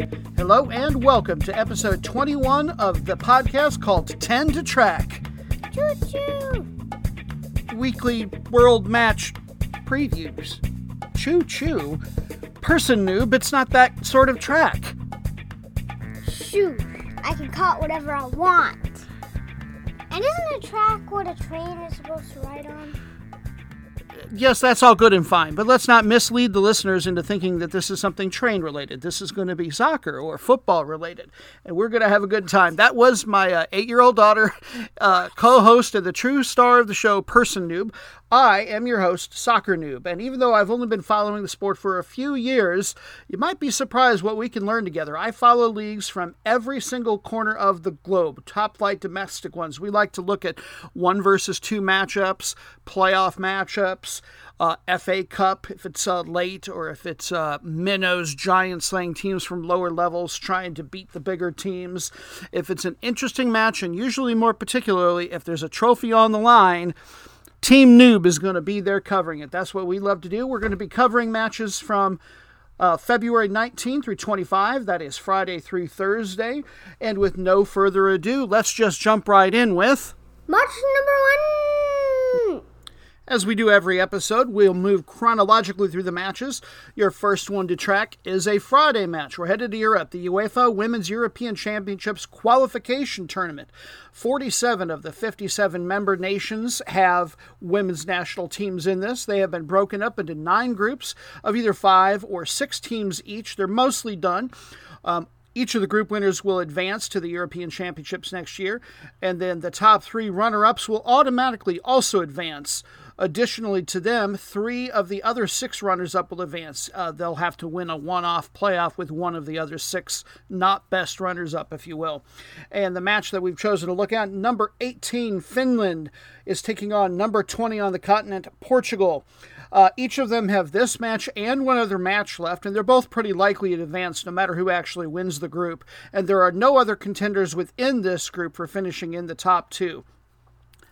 Hello and welcome to episode 21 of the podcast called 10 to Track. Choo choo! Weekly world match previews. Choo choo. Person noob, it's not that sort of track. Shoot! I can call it whatever I want. And isn't a track what a train is supposed to ride on? Yes, that's all good and fine, but let's not mislead the listeners into thinking that this is something train related. This is going to be soccer or football related, and we're going to have a good time. That was my uh, eight year old daughter, uh, co host of the true star of the show, Person Noob. I am your host, Soccer Noob, and even though I've only been following the sport for a few years, you might be surprised what we can learn together. I follow leagues from every single corner of the globe, top flight domestic ones. We like to look at one versus two matchups, playoff matchups, uh, FA Cup if it's uh, late, or if it's uh, minnows, giant slaying teams from lower levels trying to beat the bigger teams. If it's an interesting match, and usually more particularly if there's a trophy on the line, Team Noob is going to be there covering it. That's what we love to do. We're going to be covering matches from uh, February 19 through 25. That is Friday through Thursday. And with no further ado, let's just jump right in with. Match number one! As we do every episode, we'll move chronologically through the matches. Your first one to track is a Friday match. We're headed to Europe, the UEFA Women's European Championships qualification tournament. 47 of the 57 member nations have women's national teams in this. They have been broken up into nine groups of either five or six teams each. They're mostly done. Um, each of the group winners will advance to the European Championships next year, and then the top three runner ups will automatically also advance Additionally to them, three of the other six runners up will advance. Uh, they'll have to win a one off playoff with one of the other six not best runners up, if you will. And the match that we've chosen to look at, number 18, Finland, is taking on number 20 on the continent, Portugal. Uh, each of them have this match and one other match left, and they're both pretty likely to advance no matter who actually wins the group. And there are no other contenders within this group for finishing in the top two.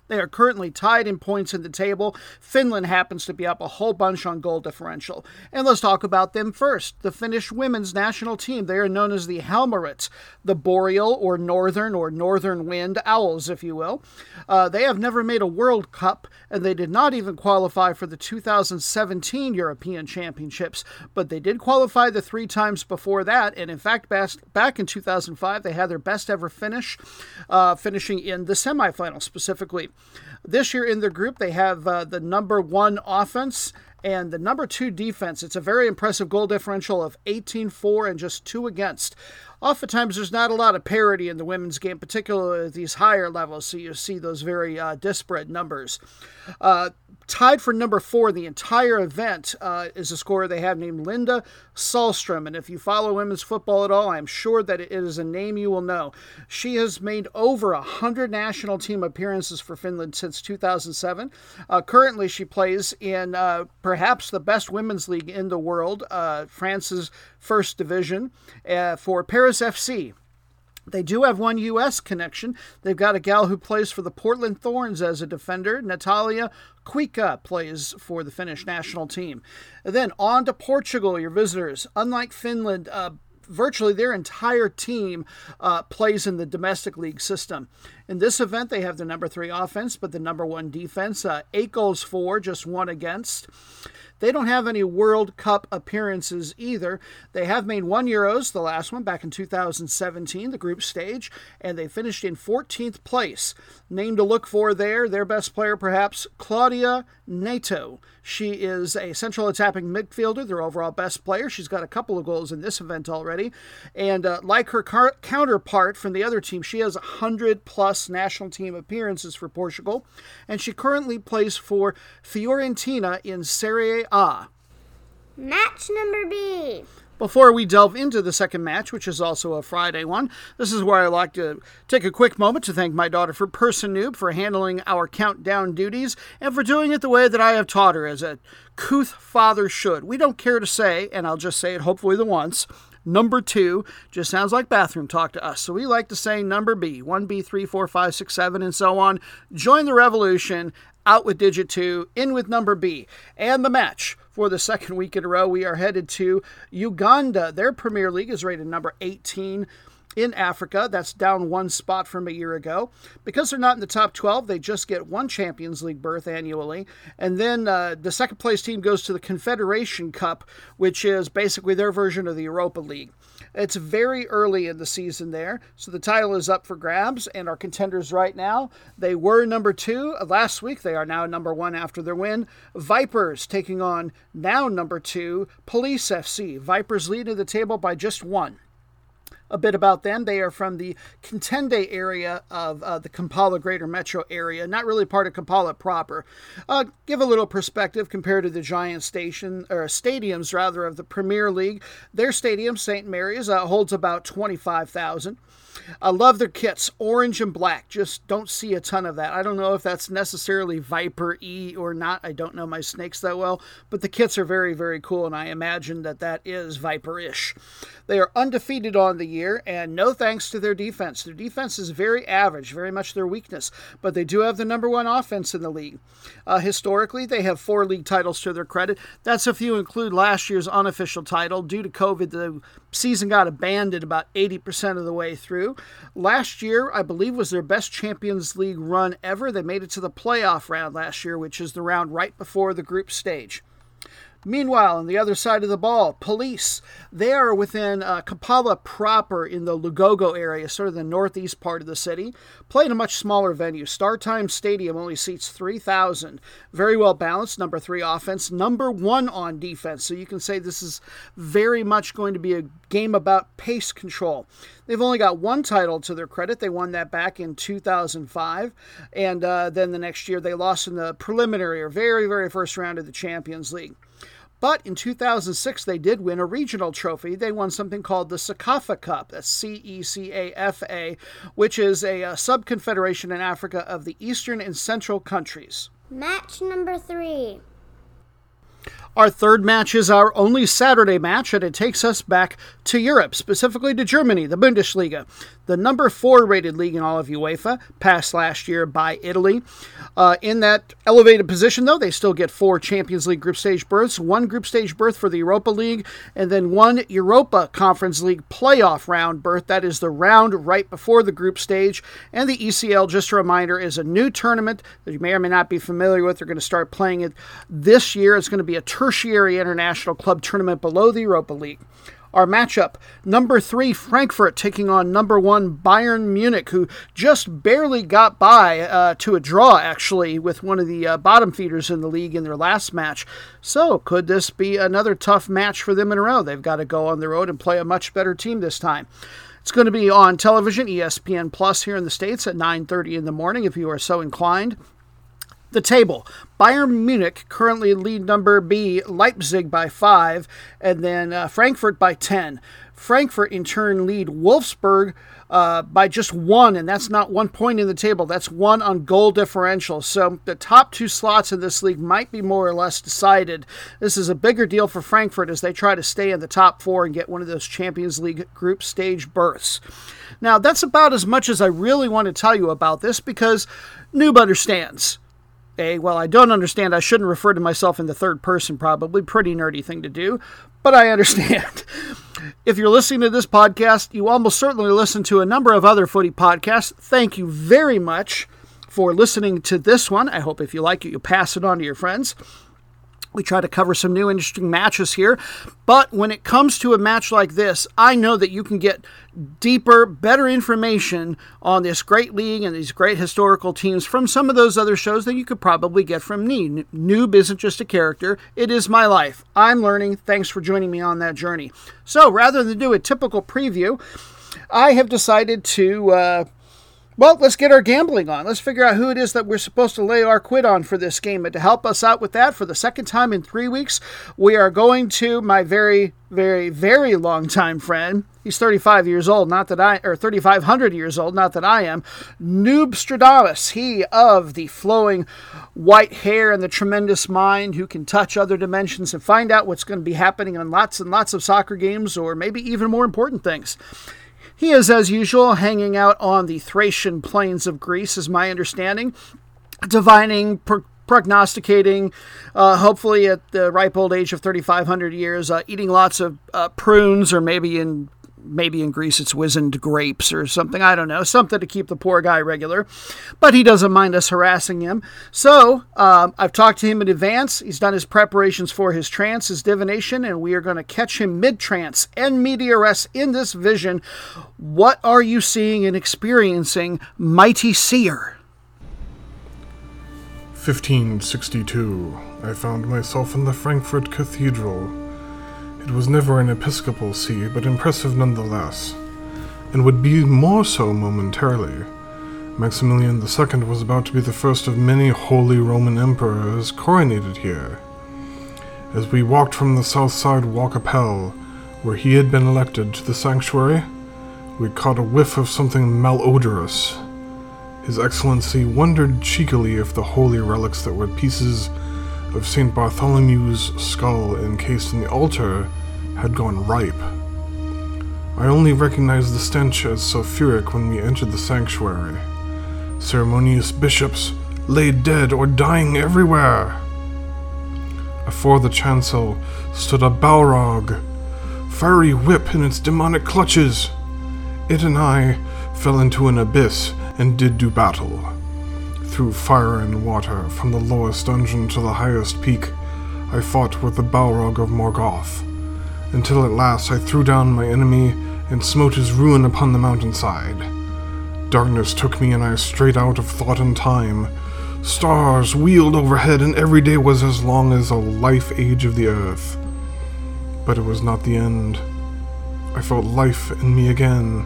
They are currently tied in points in the table. Finland happens to be up a whole bunch on goal differential. And let's talk about them first. The Finnish women's national team. They are known as the Helmarits, the Boreal or Northern or Northern Wind Owls, if you will. Uh, they have never made a World Cup, and they did not even qualify for the 2017 European Championships, but they did qualify the three times before that. And in fact, back in 2005, they had their best ever finish, uh, finishing in the semifinal specifically. This year in their group, they have uh, the number one offense and the number two defense. It's a very impressive goal differential of 18 4 and just two against. Oftentimes, there's not a lot of parity in the women's game, particularly at these higher levels, so you see those very uh, disparate numbers. Uh, Tied for number four the entire event uh, is a scorer they have named Linda Sahlstrom. And if you follow women's football at all, I'm sure that it is a name you will know. She has made over 100 national team appearances for Finland since 2007. Uh, currently, she plays in uh, perhaps the best women's league in the world, uh, France's first division, uh, for Paris FC. They do have one U.S. connection. They've got a gal who plays for the Portland Thorns as a defender. Natalia Kuikka plays for the Finnish national team. And then on to Portugal, your visitors. Unlike Finland, uh, virtually their entire team uh, plays in the domestic league system. In this event, they have the number three offense, but the number one defense. Uh, eight goals for, just one against. They don't have any World Cup appearances either. They have made one Euros, the last one back in 2017, the group stage, and they finished in 14th place. Name to look for there, their best player perhaps, Claudia Neto. She is a central attacking midfielder, their overall best player. She's got a couple of goals in this event already. And uh, like her car- counterpart from the other team, she has 100 plus national team appearances for Portugal. And she currently plays for Fiorentina in Serie A. Match number B. Before we delve into the second match, which is also a Friday one, this is where I like to take a quick moment to thank my daughter for Person Noob for handling our countdown duties and for doing it the way that I have taught her as a couth father should. We don't care to say, and I'll just say it hopefully the once, Number two just sounds like bathroom talk to us. So we like to say number B, 1B, 3, 4, 5, 6, 7, and so on. Join the revolution. Out with digit two, in with number B. And the match for the second week in a row, we are headed to Uganda. Their Premier League is rated number 18 in Africa. That's down one spot from a year ago. Because they're not in the top 12, they just get one Champions League berth annually. And then uh, the second place team goes to the Confederation Cup, which is basically their version of the Europa League. It's very early in the season there, so the title is up for grabs and our contenders right now. They were number two last week. They are now number one after their win. Vipers taking on now number two Police FC. Vipers leading the table by just one a bit about them. They are from the Kitende area of uh, the Kampala Greater Metro area, not really part of Kampala proper. Uh, give a little perspective compared to the giant station or stadiums rather of the Premier League. Their stadium, St. Mary's, uh, holds about 25,000. I love their kits, orange and black. Just don't see a ton of that. I don't know if that's necessarily Viper E or not. I don't know my snakes that well, but the kits are very, very cool, and I imagine that that is Viper ish. They are undefeated on the year, and no thanks to their defense. Their defense is very average, very much their weakness, but they do have the number one offense in the league. Uh, historically, they have four league titles to their credit. That's if you include last year's unofficial title. Due to COVID, the season got abandoned about 80% of the way through. Last year, I believe, was their best Champions League run ever. They made it to the playoff round last year, which is the round right before the group stage. Meanwhile, on the other side of the ball, police. They are within uh, Kampala proper in the Lugogo area, sort of the northeast part of the city, playing a much smaller venue. StarTimes Stadium only seats 3,000. Very well balanced, number three offense, number one on defense. So you can say this is very much going to be a game about pace control. They've only got one title to their credit. They won that back in 2005. And uh, then the next year they lost in the preliminary or very, very first round of the Champions League. But in 2006, they did win a regional trophy. They won something called the CECAFA Cup, that's C E C A F A, which is a, uh, a sub confederation in Africa of the eastern and central countries. Match number three. Our third match is our only Saturday match, and it takes us back to Europe, specifically to Germany, the Bundesliga, the number four rated league in all of UEFA, passed last year by Italy. Uh, in that elevated position, though, they still get four Champions League group stage berths, one group stage berth for the Europa League, and then one Europa Conference League playoff round berth. That is the round right before the group stage. And the ECL, just a reminder, is a new tournament that you may or may not be familiar with. They're going to start playing it this year. It's going to be a tertiary international club tournament below the Europa League. Our matchup number three, Frankfurt taking on number one, Bayern Munich, who just barely got by uh, to a draw, actually, with one of the uh, bottom feeders in the league in their last match. So, could this be another tough match for them in a row? They've got to go on the road and play a much better team this time. It's going to be on television, ESPN Plus here in the States at 9:30 in the morning if you are so inclined. The table. Bayern Munich currently lead number B, Leipzig by five, and then uh, Frankfurt by 10. Frankfurt in turn lead Wolfsburg uh, by just one, and that's not one point in the table. That's one on goal differential. So the top two slots in this league might be more or less decided. This is a bigger deal for Frankfurt as they try to stay in the top four and get one of those Champions League group stage berths. Now, that's about as much as I really want to tell you about this because Noob understands a, well, I don't understand. I shouldn't refer to myself in the third person, probably. Pretty nerdy thing to do, but I understand. if you're listening to this podcast, you almost certainly listen to a number of other footy podcasts. Thank you very much for listening to this one. I hope if you like it, you pass it on to your friends. We try to cover some new interesting matches here. But when it comes to a match like this, I know that you can get deeper, better information on this great league and these great historical teams from some of those other shows that you could probably get from me. Noob isn't just a character, it is my life. I'm learning. Thanks for joining me on that journey. So rather than do a typical preview, I have decided to. Uh, Well, let's get our gambling on. Let's figure out who it is that we're supposed to lay our quid on for this game. And to help us out with that, for the second time in three weeks, we are going to my very, very, very long time friend. He's 35 years old, not that I, or 3,500 years old, not that I am. Noobstradamus, he of the flowing white hair and the tremendous mind who can touch other dimensions and find out what's going to be happening on lots and lots of soccer games or maybe even more important things. He is, as usual, hanging out on the Thracian plains of Greece, is my understanding, divining, pro- prognosticating, uh, hopefully at the ripe old age of 3,500 years, uh, eating lots of uh, prunes or maybe in maybe in Greece it's wizened grapes or something. I don't know. Something to keep the poor guy regular. But he doesn't mind us harassing him. So um, I've talked to him in advance. He's done his preparations for his trance, his divination, and we are going to catch him mid trance and media res in this vision. What are you seeing and experiencing, mighty seer? 1562. I found myself in the Frankfurt Cathedral. It was never an episcopal see, but impressive nonetheless, and would be more so momentarily. Maximilian II was about to be the first of many Holy Roman Emperors coronated here. As we walked from the south side Wahlkapelle, where he had been elected to the sanctuary, we caught a whiff of something malodorous. His Excellency wondered cheekily if the holy relics that were pieces of St. Bartholomew's skull encased in the altar had gone ripe. I only recognized the stench as sulphuric when we entered the sanctuary. Ceremonious bishops lay dead or dying everywhere. Afore the chancel stood a Balrog, fiery whip in its demonic clutches. It and I fell into an abyss and did do battle. Through fire and water, from the lowest dungeon to the highest peak, I fought with the Balrog of Morgoth, until at last I threw down my enemy and smote his ruin upon the mountainside. Darkness took me and I strayed out of thought and time. Stars wheeled overhead, and every day was as long as a life age of the earth. But it was not the end. I felt life in me again.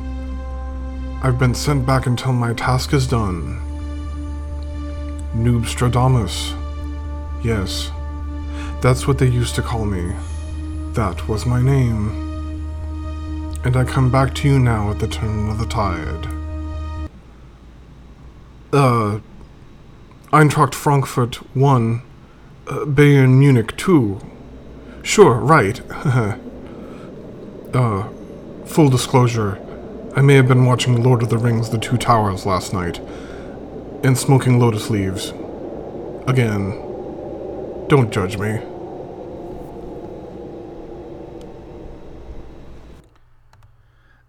I've been sent back until my task is done. Noobstradamus. Yes, that's what they used to call me. That was my name. And I come back to you now at the turn of the tide. Uh, Eintracht Frankfurt 1, uh, Bayern Munich 2. Sure, right. uh, full disclosure, I may have been watching Lord of the Rings The Two Towers last night, and smoking lotus leaves. Again, don't judge me.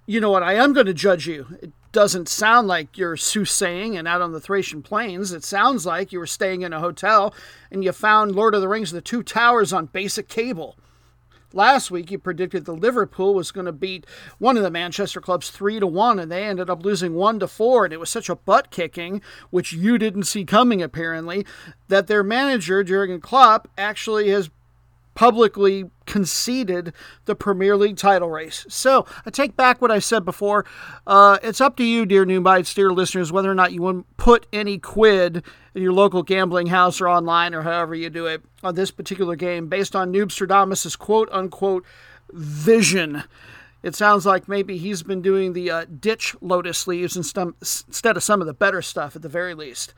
You know what? I am going to judge you. It doesn't sound like you're soothsaying and out on the Thracian plains. It sounds like you were staying in a hotel and you found Lord of the Rings The Two Towers on basic cable. Last week, you predicted the Liverpool was going to beat one of the Manchester clubs three to one, and they ended up losing one to four. And it was such a butt kicking, which you didn't see coming apparently, that their manager Jurgen Klopp actually has publicly conceded the Premier League title race. So I take back what I said before. Uh, it's up to you, dear New Bites, dear listeners, whether or not you want to put any quid in your local gambling house or online or however you do it on this particular game based on Noobstradamus' quote unquote vision. It sounds like maybe he's been doing the uh, ditch lotus leaves instead of some of the better stuff at the very least.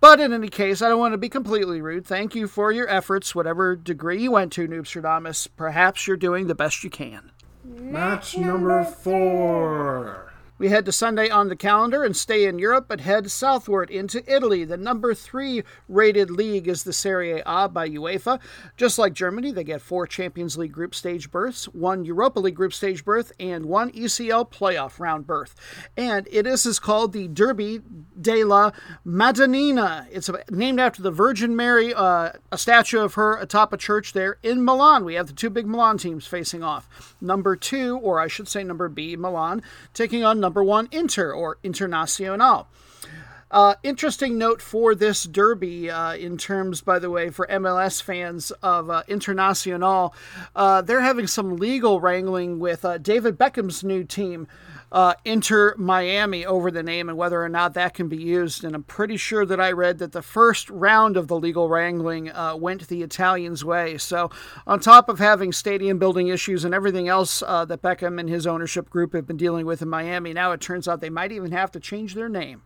But in any case, I don't want to be completely rude. Thank you for your efforts, whatever degree you went to, Noobstradamus. Perhaps you're doing the best you can. Match number four. We head to Sunday on the calendar and stay in Europe, but head southward into Italy. The number three rated league is the Serie A by UEFA. Just like Germany, they get four Champions League group stage berths, one Europa League group stage berth, and one ECL playoff round berth. And it is, called the Derby della Madonnina. It's named after the Virgin Mary, uh, a statue of her atop a church there in Milan. We have the two big Milan teams facing off. Number two, or I should say number B, Milan, taking on number one Inter or Internazionale. Uh, interesting note for this derby, uh, in terms, by the way, for MLS fans of uh, Internacional, uh, they're having some legal wrangling with uh, David Beckham's new team uh, Inter Miami over the name and whether or not that can be used. And I'm pretty sure that I read that the first round of the legal wrangling uh, went the Italians' way. So, on top of having stadium building issues and everything else uh, that Beckham and his ownership group have been dealing with in Miami, now it turns out they might even have to change their name.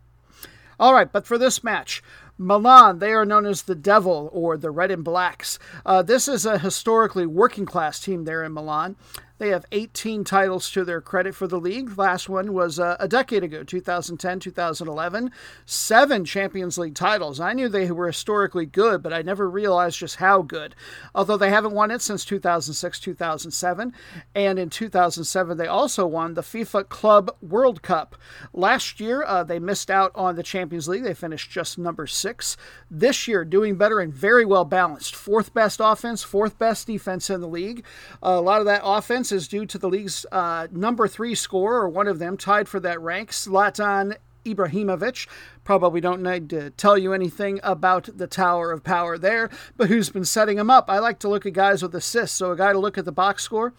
All right, but for this match, Milan, they are known as the Devil or the Red and Blacks. Uh, this is a historically working class team there in Milan. They have 18 titles to their credit for the league. Last one was uh, a decade ago, 2010, 2011. Seven Champions League titles. I knew they were historically good, but I never realized just how good. Although they haven't won it since 2006, 2007. And in 2007, they also won the FIFA Club World Cup. Last year, uh, they missed out on the Champions League. They finished just number six. This year, doing better and very well balanced. Fourth best offense, fourth best defense in the league. Uh, a lot of that offense is due to the league's uh, number three scorer, or one of them, tied for that rank, Zlatan Ibrahimovic. Probably don't need to tell you anything about the Tower of Power there, but who's been setting him up? I like to look at guys with assists, so a guy to look at the box score.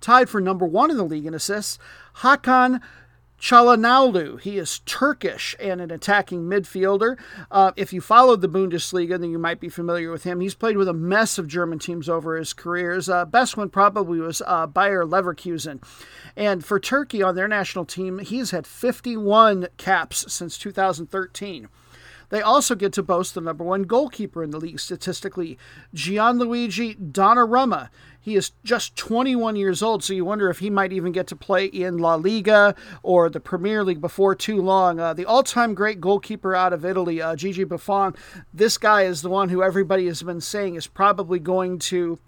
Tied for number one in the league in assists, Hakan Çalhanoğlu. He is Turkish and an attacking midfielder. Uh, if you followed the Bundesliga, then you might be familiar with him. He's played with a mess of German teams over his careers. Uh, best one probably was uh, Bayer Leverkusen. And for Turkey on their national team, he's had 51 caps since 2013. They also get to boast the number one goalkeeper in the league statistically, Gianluigi Donnarumma. He is just 21 years old, so you wonder if he might even get to play in La Liga or the Premier League before too long. Uh, the all time great goalkeeper out of Italy, uh, Gigi Buffon, this guy is the one who everybody has been saying is probably going to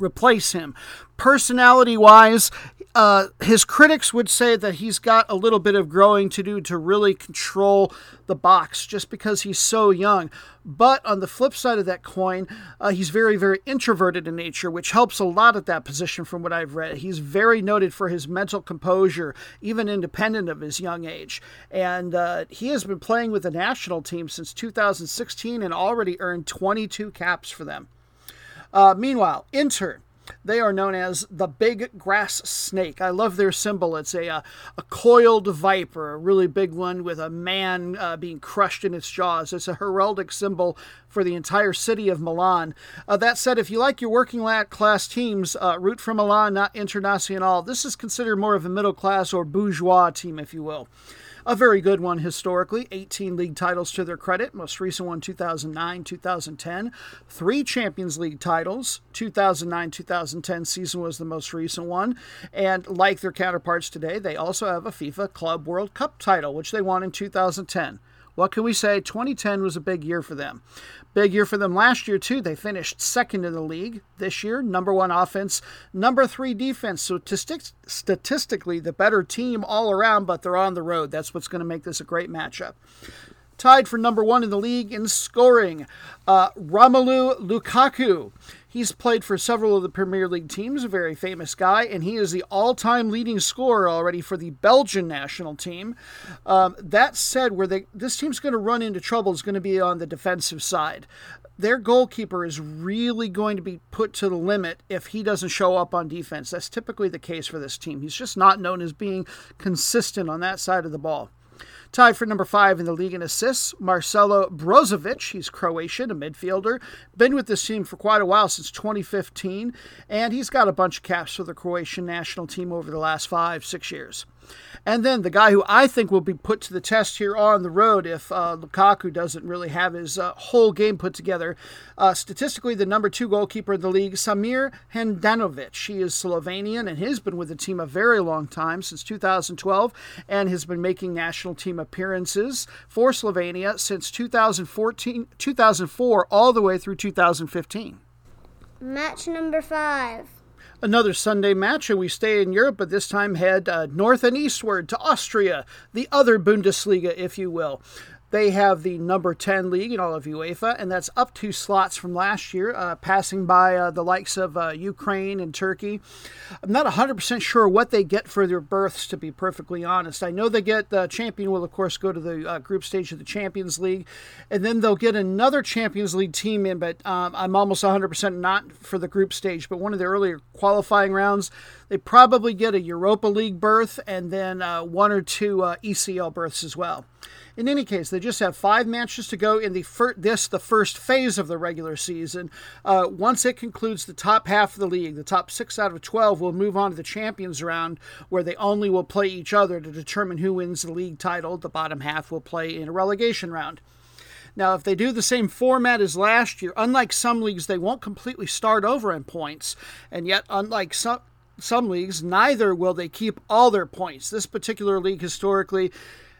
replace him. Personality wise, uh, his critics would say that he's got a little bit of growing to do to really control the box just because he's so young. But on the flip side of that coin, uh, he's very, very introverted in nature, which helps a lot at that position from what I've read. He's very noted for his mental composure, even independent of his young age. And uh, he has been playing with the national team since 2016 and already earned 22 caps for them. Uh, meanwhile, Inter. They are known as the big grass snake. I love their symbol. It's a, a, uh, a coiled viper, a really big one with a man uh, being crushed in its jaws. It's a heraldic symbol for the entire city of Milan. Uh, that said, if you like your working class teams, uh, root for Milan, not Internacional. This is considered more of a middle class or bourgeois team, if you will a very good one historically. 18 league titles to their credit. Most recent one 2009, 2010. Three Champions League titles. 2009, 2010 season was the most recent one. And like their counterparts today, they also have a FIFA Club World Cup title, which they won in 2010. What can we say? 2010 was a big year for them. Big year for them last year, too. They finished second in the league this year, number one offense, number three defense. So, statistically, the better team all around, but they're on the road. That's what's going to make this a great matchup tied for number one in the league in scoring. Uh, Romelu Lukaku. He's played for several of the Premier League teams, a very famous guy, and he is the all time leading scorer already for the Belgian national team. Um, that said, where they, this team's going to run into trouble is going to be on the defensive side. Their goalkeeper is really going to be put to the limit if he doesn't show up on defense. That's typically the case for this team. He's just not known as being consistent on that side of the ball. Tied for number five in the league in assists, Marcelo Brozovic. He's Croatian, a midfielder. Been with this team for quite a while, since 2015, and he's got a bunch of caps for the Croatian national team over the last five, six years. And then the guy who I think will be put to the test here on the road if uh, Lukaku doesn't really have his uh, whole game put together. Uh, statistically, the number two goalkeeper in the league, Samir Handanovic. He is Slovenian and he's been with the team a very long time, since 2012, and has been making national team appearances for Slovenia since 2014, 2004, all the way through 2015. Match number five another Sunday match, and we stay in Europe, but this time head uh, north and eastward to Austria, the other Bundesliga, if you will. They have the number 10 league in all of UEFA, and that's up two slots from last year, uh, passing by uh, the likes of uh, Ukraine and Turkey. I'm not 100% sure what they get for their berths, to be perfectly honest. I know they get the champion will, of course, go to the uh, group stage of the Champions League, and then they'll get another Champions League team in, but um, I'm almost 100% not for the group stage, but one of the earlier qualifying rounds. They probably get a Europa League berth and then uh, one or two uh, ECL berths as well. In any case, they just have five matches to go in the fir- this the first phase of the regular season. Uh, once it concludes the top half of the league, the top six out of twelve will move on to the Champions round, where they only will play each other to determine who wins the league title. The bottom half will play in a relegation round. Now, if they do the same format as last year, unlike some leagues, they won't completely start over in points, and yet, unlike some some leagues, neither will they keep all their points. This particular league, historically,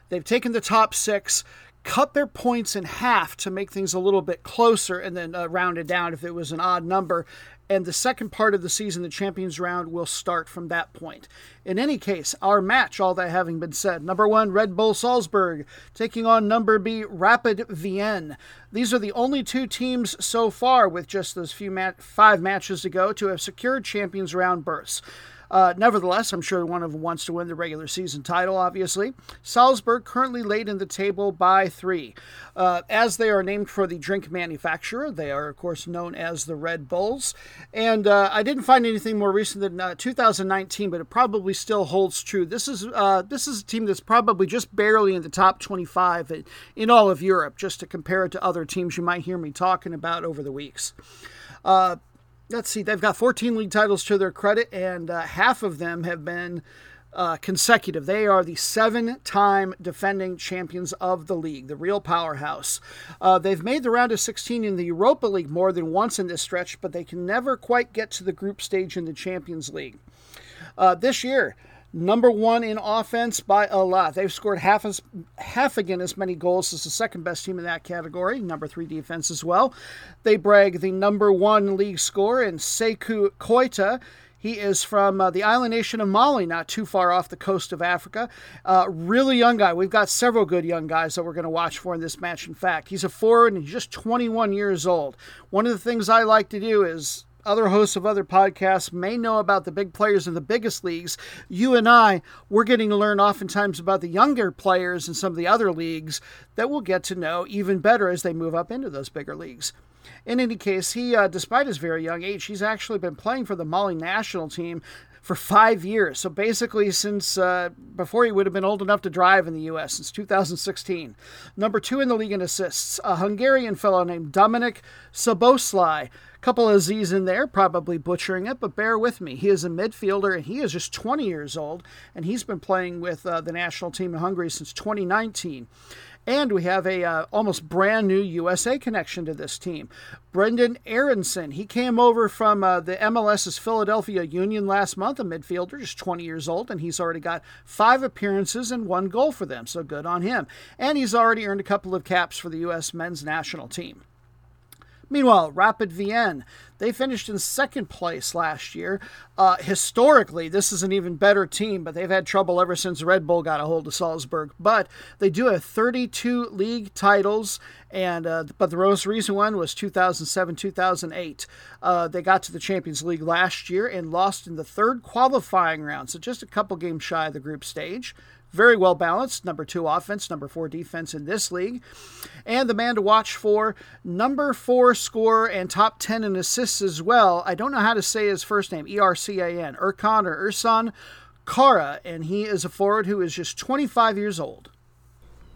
they've taken the top six, cut their points in half to make things a little bit closer, and then uh, rounded down if it was an odd number. And the second part of the season, the Champions Round, will start from that point. In any case, our match, all that having been said, number one, Red Bull Salzburg, taking on number B, Rapid Vienna. These are the only two teams so far, with just those few mat- five matches to go, to have secured Champions Round berths. Uh, nevertheless, I'm sure one of them wants to win the regular season title, obviously. Salzburg currently late in the table by three. Uh, as they are named for the drink manufacturer, they are, of course, known as the Red Bulls. And uh, I didn't find anything more recent than uh, 2019, but it probably still holds true. This is, uh, this is a team that's probably just barely in the top 25 in, in all of Europe, just to compare it to other teams you might hear me talking about over the weeks. Uh, let's see, they've got 14 league titles to their credit, and uh, half of them have been uh, consecutive. They are the seven time defending champions of the league, the real powerhouse. Uh, they've made the round of 16 in the Europa League more than once in this stretch, but they can never quite get to the group stage in the Champions League. Uh, this year, number one in offense by a lot. They've scored half as half again as many goals as the second best team in that category. Number three defense as well. They brag the number one league scorer in Sekou Koita. He is from uh, the island nation of Mali, not too far off the coast of Africa. Uh, really young guy. We've got several good young guys that we're going to watch for in this match. In fact, he's a forward and he's just 21 years old. One of the things I like to do is other hosts of other podcasts may know about the big players in the biggest leagues. You and I, we're getting to learn oftentimes about the younger players in some of the other leagues that we'll get to know even better as they move up into those bigger leagues. In any case, he, uh, despite his very young age, he's actually been playing for the Mali national team for five years. So basically, since uh, before he would have been old enough to drive in the U.S., since 2016. Number two in the league in assists, a Hungarian fellow named Dominic Szoboszlai. Couple of Z's in there, probably butchering it, but bear with me. He is a midfielder and he is just 20 years old, and he's been playing with uh, the national team of Hungary since 2019. And we have a uh, almost brand new USA connection to this team. Brendan Aaronson, he came over from uh, the MLS's Philadelphia Union last month, a midfielder, just 20 years old, and he's already got five appearances and one goal for them, so good on him. And he's already earned a couple of caps for the U.S. men's national team. Meanwhile, Rapid Vienna, they finished in second place last year. Uh, historically, this is an even better team, but they've had trouble ever since Red Bull got a hold of Salzburg. But they do have 32 league titles, and uh, but the most recent one was 2007 2008. Uh, they got to the Champions League last year and lost in the third qualifying round, so just a couple games shy of the group stage. Very well balanced. Number two offense, number four defense in this league. And the man to watch for, number four scorer and top 10 in assists as well. I don't know how to say his first name, E R C A N, Erkan or Ursan Kara. And he is a forward who is just 25 years old.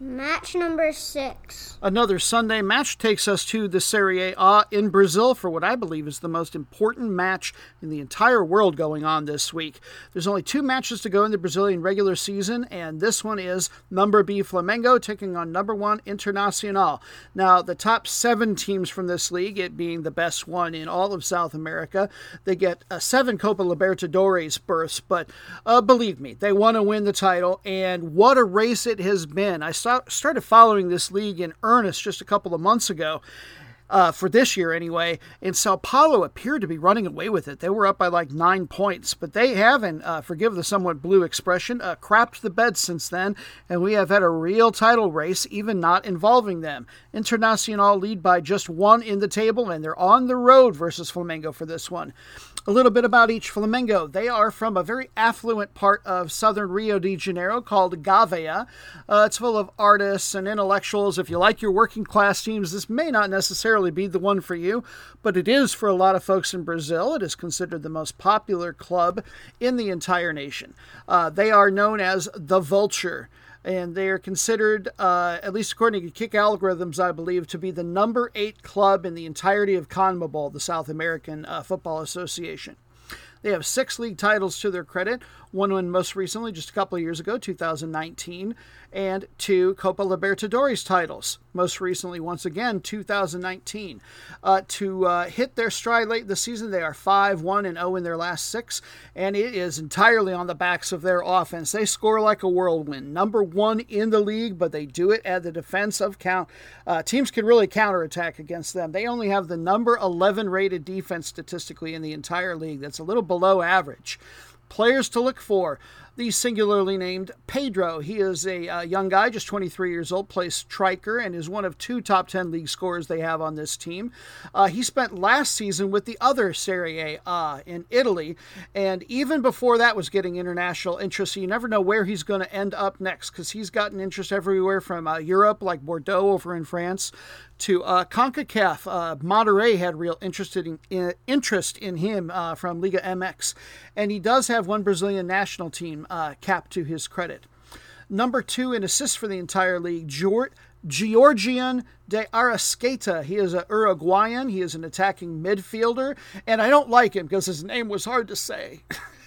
Match number six. Another Sunday match takes us to the Serie A in Brazil for what I believe is the most important match in the entire world going on this week. There's only two matches to go in the Brazilian regular season, and this one is number B Flamengo taking on number one Internacional. Now, the top seven teams from this league, it being the best one in all of South America, they get uh, seven Copa Libertadores berths, but uh, believe me, they want to win the title, and what a race it has been. I saw started following this league in earnest just a couple of months ago. Uh, for this year anyway. And Sao Paulo appeared to be running away with it. They were up by like nine points, but they haven't, uh, forgive the somewhat blue expression, uh, crapped the bed since then. And we have had a real title race, even not involving them. Internacional lead by just one in the table, and they're on the road versus Flamengo for this one. A little bit about each Flamengo. They are from a very affluent part of southern Rio de Janeiro called Gavea. Uh, it's full of artists and intellectuals. If you like your working class teams, this may not necessarily be the one for you, but it is for a lot of folks in Brazil. It is considered the most popular club in the entire nation. Uh, they are known as the Vulture and they are considered, uh, at least according to Kick Algorithms, I believe, to be the number eight club in the entirety of CONMEBOL, the South American uh, Football Association. They have six league titles to their credit, one won most recently just a couple of years ago, 2019, and two Copa Libertadores titles, most recently, once again, 2019. Uh, to uh, hit their stride late this season, they are 5 1 and 0 in their last six, and it is entirely on the backs of their offense. They score like a whirlwind. Number one in the league, but they do it at the defense of count. Uh, teams can really counterattack against them. They only have the number 11 rated defense statistically in the entire league. That's a little below average. Players to look for the singularly named Pedro. He is a uh, young guy, just 23 years old, plays striker, and is one of two top 10 league scorers they have on this team. Uh, he spent last season with the other Serie A in Italy, and even before that was getting international interest. So you never know where he's going to end up next because he's gotten interest everywhere from uh, Europe, like Bordeaux over in France, to uh, CONCACAF. Uh, Monterrey had real interest in, in interest in him uh, from Liga MX, and he does have one Brazilian national team uh, cap to his credit. Number two in assists for the entire league, Giorgian de Arrascaeta. He is an Uruguayan. He is an attacking midfielder, and I don't like him because his name was hard to say.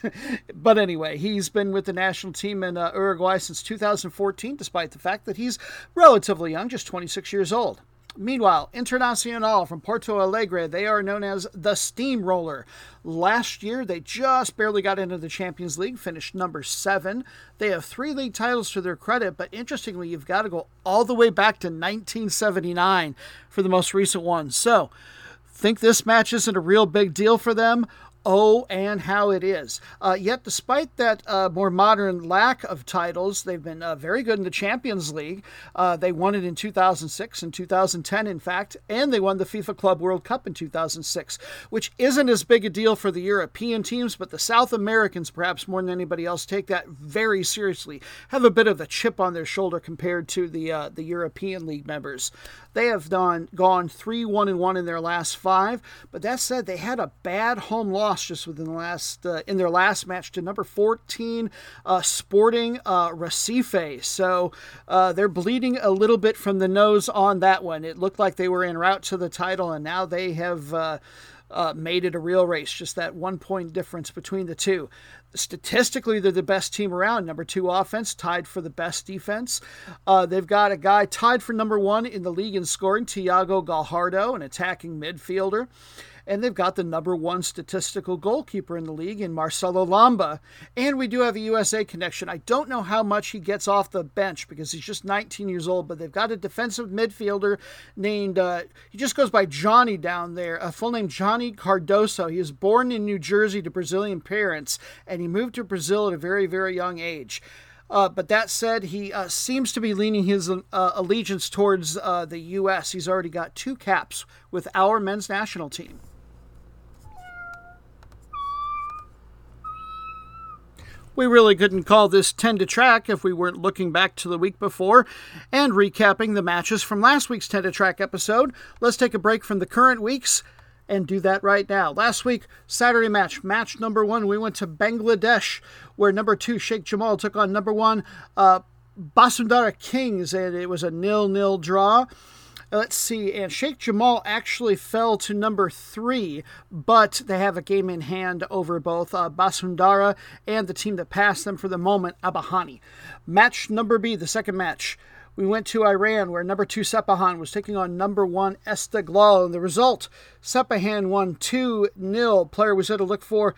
but anyway, he's been with the national team in uh, Uruguay since 2014, despite the fact that he's relatively young, just 26 years old. Meanwhile, Internacional from Porto Alegre, they are known as the Steamroller. Last year, they just barely got into the Champions League, finished number seven. They have three league titles to their credit, but interestingly, you've got to go all the way back to 1979 for the most recent one. So, think this match isn't a real big deal for them? Oh, and how it is. Uh, yet, despite that uh, more modern lack of titles, they've been uh, very good in the Champions League. Uh, they won it in 2006 and 2010, in fact, and they won the FIFA Club World Cup in 2006, which isn't as big a deal for the European teams, but the South Americans, perhaps more than anybody else, take that very seriously. Have a bit of a chip on their shoulder compared to the uh, the European League members. They have done gone three one and one in their last five, but that said, they had a bad home loss lost just within the last uh, in their last match to number 14 uh, Sporting uh, Recife. So uh, they're bleeding a little bit from the nose on that one. It looked like they were en route to the title, and now they have. Uh, uh, made it a real race, just that one point difference between the two. Statistically, they're the best team around. Number two offense, tied for the best defense. Uh, they've got a guy tied for number one in the league in scoring, Thiago Galhardo, an attacking midfielder and they've got the number one statistical goalkeeper in the league in Marcelo Lomba. And we do have a USA connection. I don't know how much he gets off the bench because he's just 19 years old, but they've got a defensive midfielder named, uh, he just goes by Johnny down there, a full name Johnny Cardoso. He was born in New Jersey to Brazilian parents, and he moved to Brazil at a very, very young age. Uh, but that said, he uh, seems to be leaning his uh, allegiance towards uh, the U.S. He's already got two caps with our men's national team. We really couldn't call this 10 to track if we weren't looking back to the week before and recapping the matches from last week's 10 to track episode. Let's take a break from the current weeks and do that right now. Last week, Saturday match, match number one, we went to Bangladesh, where number two, Sheikh Jamal, took on number one, uh, Bashundhara Kings, and it was a nil nil draw. Let's see, and Sheikh Jamal actually fell to number three, but they have a game in hand over both uh, Bashundhara and the team that passed them for the moment, Abahani. Match number B, the second match. We went to Iran, where number two Sepahan was taking on number one Esteghlal. And the result Sepahan won 2 0. Player was there to look for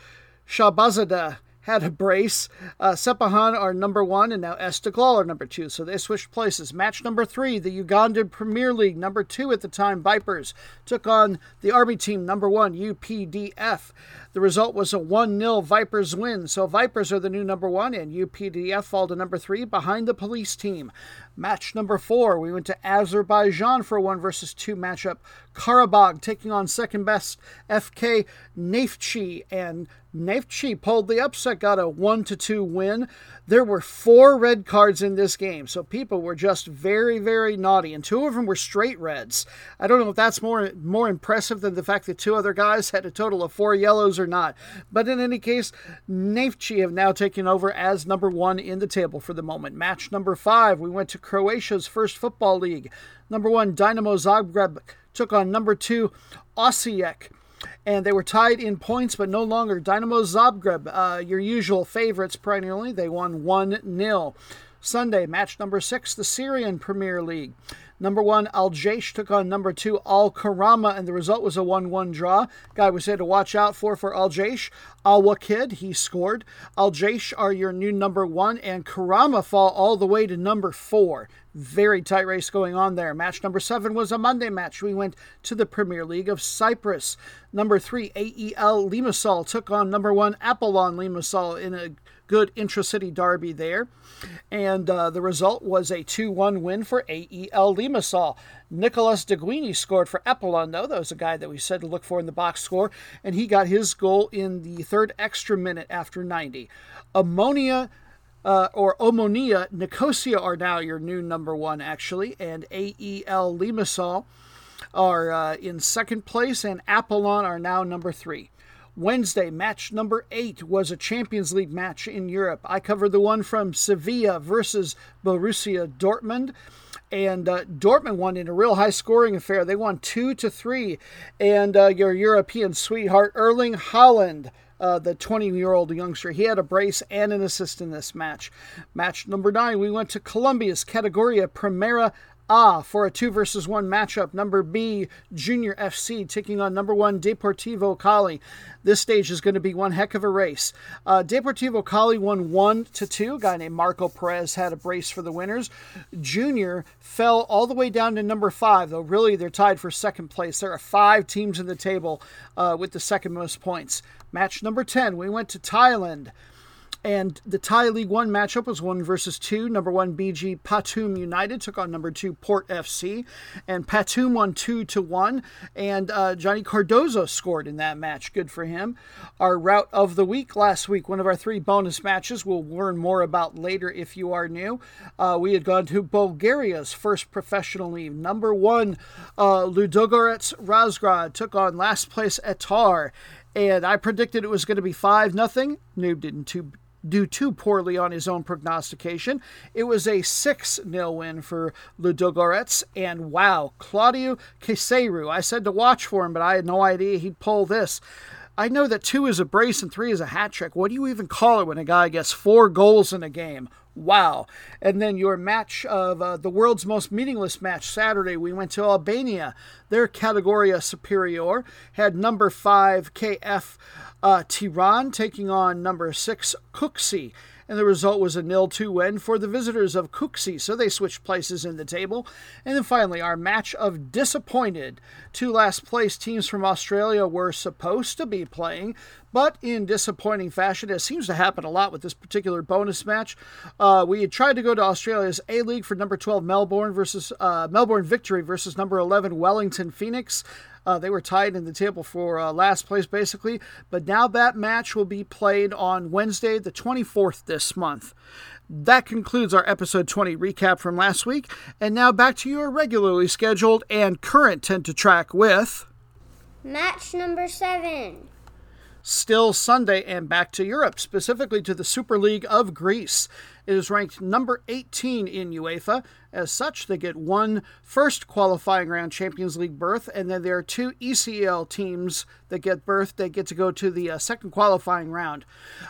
Shahbazzadeh had a brace. Uh, Sepahan are number one, and now Esteghlal are number two. So they switched places. Match number three, the Ugandan Premier League, number two at the time, Vipers, took on the Army team, number one, UPDF. The result was a 1 0 Vipers win. So Vipers are the new number one, and UPDF fall to number three behind the police team. Match number four, we went to Azerbaijan for a one versus two matchup. Karabakh taking on second best FK Neftchi, and Neftchi pulled the upset, got a 1 to 2 win. There were four red cards in this game, so people were just very, very naughty, and two of them were straight reds. I don't know if that's more more impressive than the fact that two other guys had a total of four yellows or not. But in any case, Neftchi have now taken over as number one in the table for the moment. Match number five, we went to Croatia's first football league. Number one, Dinamo Zagreb took on number two, Osijek and they were tied in points, but no longer. Dinamo Zagreb, uh, your usual favorites perennially, they won 1 0. Sunday, match number six, the Syrian Premier League. Number one, Al Jaish took on number two, Al Karama, and the result was a 1 1 draw. Guy was said to watch out for for Al Jaish. Al Wakid, he scored. Al Jaish are your new number one, and Karama fall all the way to number four. Very tight race going on there. Match number seven was a Monday match. We went to the Premier League of Cyprus. Number three, AEL Limassol took on number one, Apollon Limassol in a good intra-city derby there. And uh, the result was a 2-1 win for AEL Limassol. Nicolas De Guini scored for Apollon, though. That was a guy that we said to look for in the box score. And he got his goal in the third extra minute after 90. Ammonia... Uh, or Omonia, Nicosia are now your new number one, actually, and AEL Limassol are uh, in second place, and Apollon are now number three. Wednesday, match number eight was a Champions League match in Europe. I covered the one from Sevilla versus Borussia Dortmund. And uh, Dortmund won in a real high scoring affair. They won 2 to 3. And uh, your European sweetheart, Erling Haaland, uh, the 20 year old youngster. He had a brace and an assist in this match. Match number nine, we went to Colombia's Categoria Primera Ah, for a two versus one matchup, number B, Junior FC taking on number one, Deportivo Cali. This stage is going to be one heck of a race. Uh, Deportivo Cali won one to two. A guy named Marco Perez had a brace for the winners. Junior fell all the way down to number five, though really they're tied for second place. There are five teams in the table uh, with the second most points. Match number 10, we went to Thailand. And the Thai League One matchup was one versus two. Number one BG Pathum United took on number two Port FC, and Patum won two to one. And uh, Johnny Cardozo scored in that match. Good for him. Our route of the week last week, one of our three bonus matches. We'll learn more about later if you are new. Uh, we had gone to Bulgaria's first professional league. Number one uh, Ludogorets Razgrad took on last place Etar and I predicted it was going to be 5 nothing. Noob didn't too do too poorly on his own prognostication. It was a 6 0 win for Ludogorets, and wow, Claudiu Keșerü. I said to watch for him, but I had no idea he'd pull this. I know that two is a brace and three is a hat trick. What do you even call it when a guy gets four goals in a game? Wow. And then your match of uh, the world's most meaningless match Saturday, we went to Albania. Their Categoria Superior had number five KF uh, Tiran taking on number six Kuksi and the result was a nil-2 win for the visitors of Kuksi, so they switched places in the table. And then finally, our match of disappointed. Two last place teams from Australia were supposed to be playing, but in disappointing fashion, it seems to happen a lot with this particular bonus match. Uh, we had tried to go to Australia's A League for number 12 Melbourne versus uh, Melbourne Victory versus number 11 Wellington Phoenix. Uh, they were tied in the table for uh, last place, basically. But now that match will be played on Wednesday, the 24th this month. That concludes our episode 20 recap from last week. And now back to your regularly scheduled and current 10 to track with. Match number seven. Still Sunday and back to Europe, specifically to the Super League of Greece. It is ranked number 18 in UEFA. As such, they get one first qualifying round Champions League berth, and then there are two ECL teams that get berth. They get to go to the uh, second qualifying round.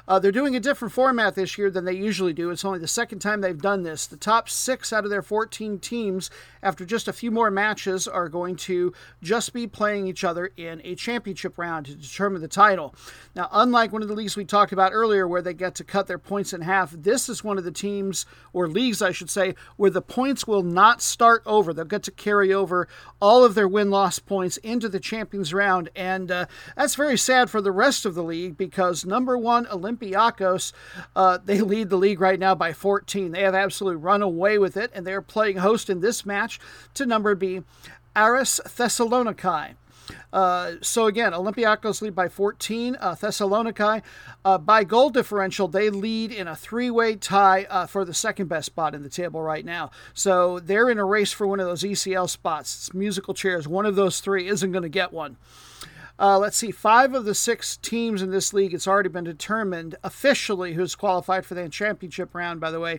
Uh, they're doing a different format this year than they usually do. It's only the second time they've done this. The top six out of their 14 teams, after just a few more matches, are going to just be playing each other in a championship round to determine the title. Now, unlike one of the leagues we talked about earlier where they get to cut their points in half, this is one of the teams, or leagues, I should say, where the points points will not start over. They'll get to carry over all of their win loss points into the Champions round. And uh, that's very sad for the rest of the league because number one, Olympiacos, uh, they lead the league right now by 14. They have absolutely run away with it, and they're playing host in this match to number B, Aris Thessaloniki. Uh, so again, Olympiacos lead by 14. Uh, Thessaloniki, uh, by goal differential, they lead in a three-way tie uh, for the second best spot in the table right now. So they're in a race for one of those ECL spots. It's musical chairs. One of those three isn't going to get one. Uh, let's see, five of the six teams in this league, it's already been determined officially who's qualified for the championship round, by the way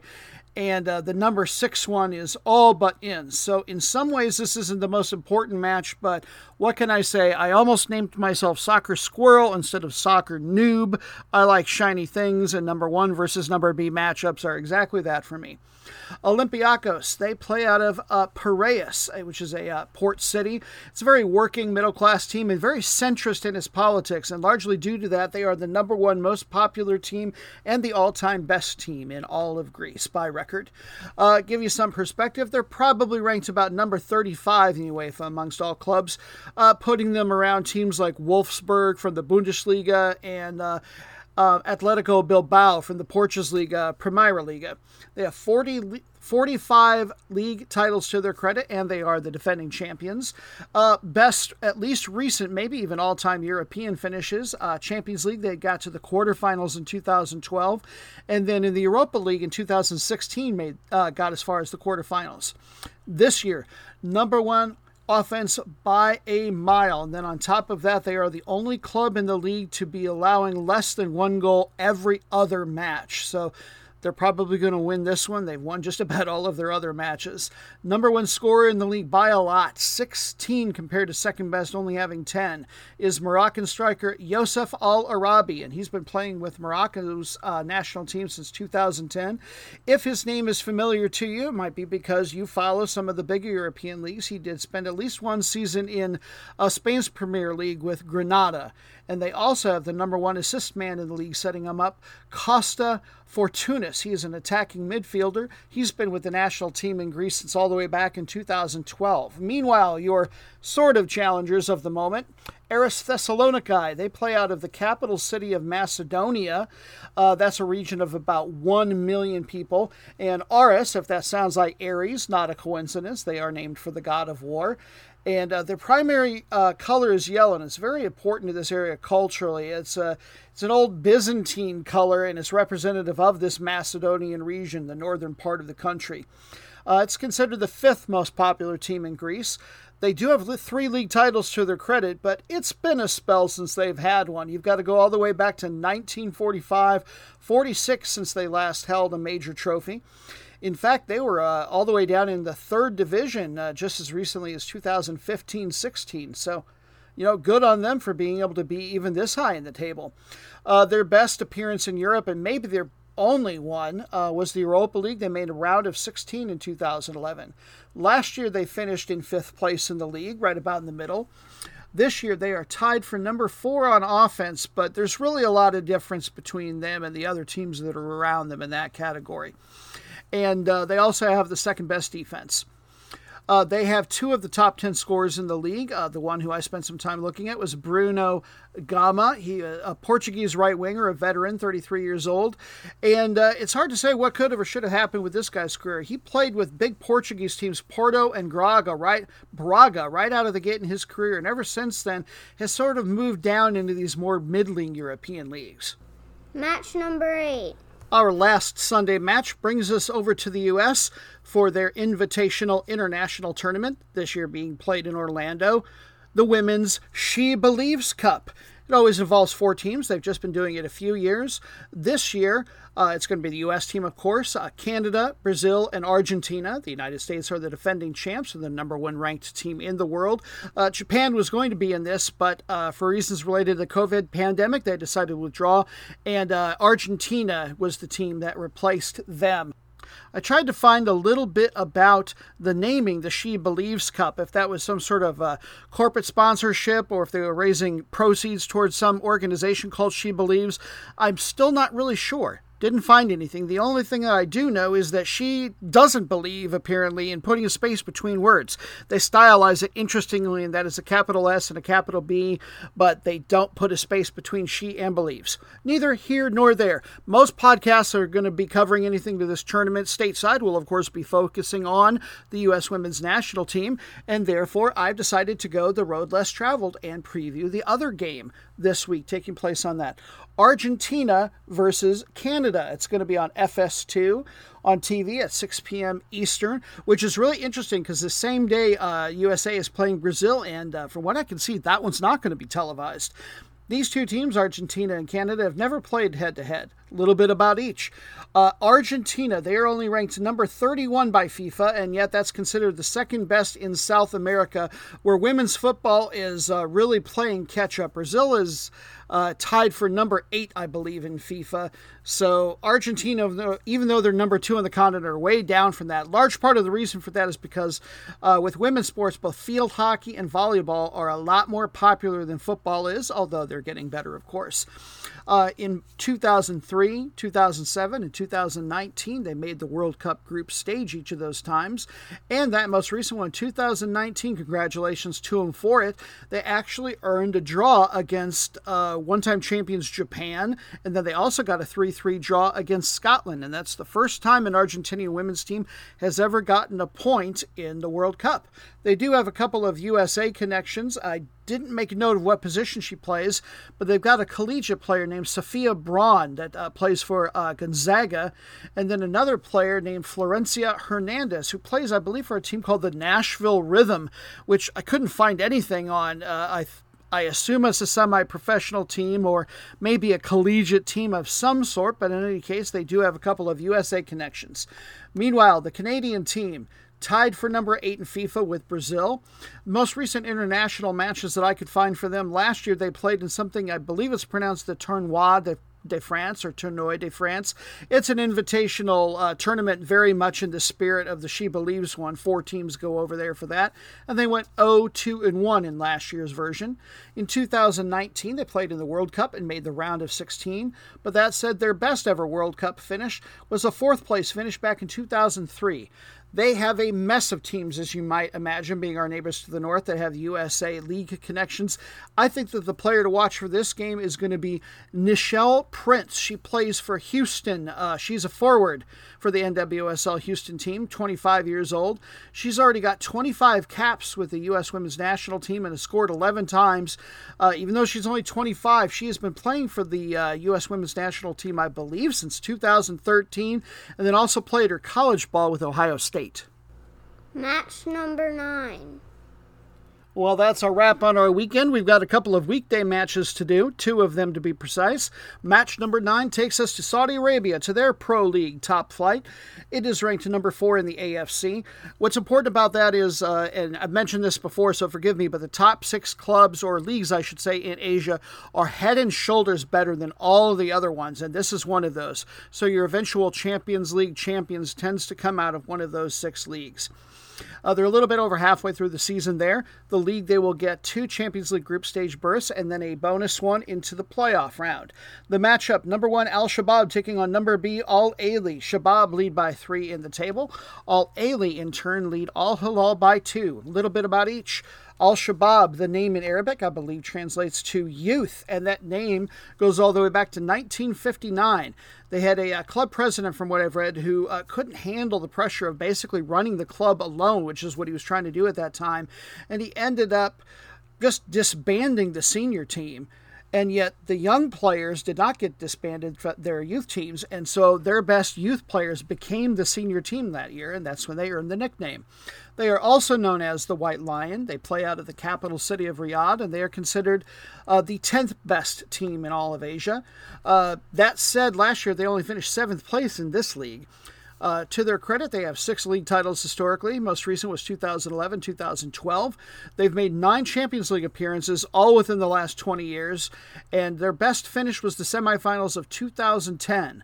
and uh, the number six one is all but in. So, in some ways, this isn't the most important match, but what can I say? I almost named myself Soccer Squirrel instead of Soccer Noob. I like shiny things, and number one versus number B matchups are exactly that for me. Olympiacos, they play out of uh, Piraeus, uh, which is a uh, port city. It's a very working middle class team and very centrist in its politics, and largely due to that, they are the number one most popular team and the all time best team in all of Greece by record. Uh, give you some perspective, they're probably ranked about number 35 in UEFA amongst all clubs, uh, putting them around teams like Wolfsburg from the Bundesliga and uh, uh, Atletico Bilbao from the Portuguese Liga, Primeira Liga. They have 40, 45 league titles to their credit, and they are the defending champions. Uh, best, at least recent, maybe even all time European finishes. Uh, Champions League, they got to the quarterfinals in 2012, and then in the Europa League in 2016, made uh, got as far as the quarterfinals. This year, number one offense by a mile. And then on top of that, they are the only club in the league to be allowing less than one goal every other match. So they're probably going to win this one. They've won just about all of their other matches. Number one scorer in the league by a lot, 16 compared to second best, only having 10, is Moroccan striker Youssef Al Arabi, and he's been playing with Morocco's uh, national team since 2010. If his name is familiar to you, it might be because you follow some of the bigger European leagues. He did spend at least one season in uh, Spain's Premier League with Granada and they also have the number one assist man in the league setting him up, Costa Fortounis. He is an attacking midfielder. He's been with the national team in Greece since all the way back in 2012. Meanwhile, your sort of challengers of the moment, Aris Thessaloniki. They play out of the capital city of Macedonia. Uh, that's a region of about 1 million people. And Aris, if that sounds like Ares, not a coincidence, they are named for the god of war and uh, their primary uh, color is yellow, and it's very important to this area culturally. It's a uh, it's an old Byzantine color, and it's representative of this Macedonian region, the northern part of the country. Uh, it's considered the fifth most popular team in Greece. They do have three league titles to their credit, but it's been a spell since they've had one. You've got to go all the way back to 1945, 46 since they last held a major trophy. In fact, they were uh, all the way down in the third division uh, just as recently as 2015 16. So, you know, good on them for being able to be even this high in the table. Uh, their best appearance in Europe, and maybe their only one, uh, was the Europa League. They made a round of 16 in 2011. Last year, they finished in fifth place in the league, right about in the middle. This year, they are tied for number four on offense, but there's really a lot of difference between them and the other teams that are around them in that category and uh, they also have the second best defense. Uh, they have two of the top 10 scorers in the league. Uh, the one who I spent some time looking at was Bruno Gama. He uh, a Portuguese right winger, a veteran, 33 years old. And uh, it's hard to say what could have or should have happened with this guy's career. He played with big Portuguese teams, Porto and Braga, right, Braga, right out of the gate in his career. And ever since then, has sort of moved down into these more middling European leagues. Match number eight. Our last Sunday match brings us over to the U.S. for their Invitational International Tournament, this year being played in Orlando, the Women's SheBelieves Cup. It always involves four teams. They've just been doing it a few years. This year, uh, it's going to be the U.S. team, of course, uh, Canada, Brazil, and Argentina. The United States are the defending champs and the number one ranked team in the world. Uh, Japan was going to be in this, but uh, for reasons related to the COVID pandemic, they decided to withdraw, and uh, Argentina was the team that replaced them. I tried to find a little bit about the naming, the SheBelieves Cup, if that was some sort of a corporate sponsorship or if they were raising proceeds towards some organization called SheBelieves. I'm still not really sure. Didn't find anything. The only thing that I do know is that she doesn't believe, apparently, in putting a space between words. They stylize it interestingly, and that is a capital S and a capital B, but they don't put a space between she and believes. Neither here nor there. Most podcasts are going to be covering anything to this tournament. Stateside will, of course, be focusing on the U.S. women's national team, and therefore I've decided to go the road less traveled and preview the other game this week taking place on that. Argentina versus Canada. It's going to be on FS2 on TV at 6 p.m. Eastern, which is really interesting because the same day uh, USA is playing Brazil, and uh, from what I can see, that one's not going to be televised. These two teams, Argentina and Canada, have never played head to head. A little bit about each. Uh, Argentina, they are only ranked number 31 by FIFA, and yet that's considered the second best in South America, where women's football is uh, really playing catch up. Brazil is uh, tied for number eight, I believe, in FIFA. So Argentina, even though they're number two on the continent, are way down from that. Large part of the reason for that is because uh, with women's sports, both field hockey and volleyball are a lot more popular than football is, although they're getting better, of course. Uh, in 2003, 2007, and 2019, they made the World Cup group stage each of those times. And that most recent one, 2019, congratulations to them for it. They actually earned a draw against uh, one time champions Japan, and then they also got a 3 3 draw against Scotland. And that's the first time an Argentinian women's team has ever gotten a point in the World Cup. They do have a couple of USA connections. I didn't make note of what position she plays, but they've got a collegiate player named Sophia Braun that uh, plays for uh, Gonzaga, and then another player named Florencia Hernandez, who plays, I believe, for a team called the Nashville Rhythm, which I couldn't find anything on. Uh, I I assume it's a semi professional team or maybe a collegiate team of some sort, but in any case, they do have a couple of USA connections. Meanwhile, the Canadian team tied for number eight in FIFA with Brazil. Most recent international matches that I could find for them last year, they played in something I believe it's pronounced the Tournoi de de France or Tournoi de France. It's an invitational uh, tournament, very much in the spirit of the SheBelieves one. Four teams go over there for that, and they went 0 2 and 1 in last year's version. In 2019, they played in the World Cup and made the round of 16. But that said, their best ever World Cup finish was a fourth place finish back in 2003. They have a mess of teams, as you might imagine, being our neighbors to the north that have USA League connections. I think that the player to watch for this game is going to be Nichelle Prince. She plays for Houston. Uh, she's a forward for the NWSL Houston team, 25 years old. She's already got 25 caps with the U.S. women's national team and has scored 11 times. Uh, even though she's only 25, she has been playing for the uh, U.S. women's national team, I believe, since 2013, and then also played her college ball with Ohio State. State. Match number nine. Well, that's a wrap on our weekend. We've got a couple of weekday matches to do, two of them to be precise. Match number nine takes us to Saudi Arabia to their Pro League top flight. It is ranked number four in the AFC. What's important about that is, uh, and I've mentioned this before, so forgive me, but the top six clubs, or leagues, I should say, in Asia are head and shoulders better than all of the other ones, and this is one of those. So your eventual Champions League champions tends to come out of one of those six leagues. Uh, they're a little bit over halfway through the season there. The league, they will get two Champions League group stage berths and then a bonus one into the playoff round. The matchup number one, Al Shabab taking on number B, Al Ahly. Shabab lead by three in the table. Al Ahly, in turn, lead Al Hilal by two. A little bit about each. Al Shabaab, the name in Arabic, I believe, translates to youth, and that name goes all the way back to 1959. They had a, a uh, club president, from what I've read, who uh, couldn't handle the pressure of basically running the club alone, which is what he was trying to do at that time, and he ended up just disbanding the senior team And yet the young players did not get disbanded from their youth teams, and so their best youth players became the senior team that year, and that's when they earned the nickname. They are also known as the White Lion. They play out of the capital city of Riyadh, and they are considered uh, the 10th best team in all of Asia. Uh, that said, last year they only finished seventh place in this league. Uh, to their credit, they have six league titles historically. Most recent was 2011, 2012. They've made nine Champions League appearances, all within the last 20 years, and their best finish was the semifinals of 2010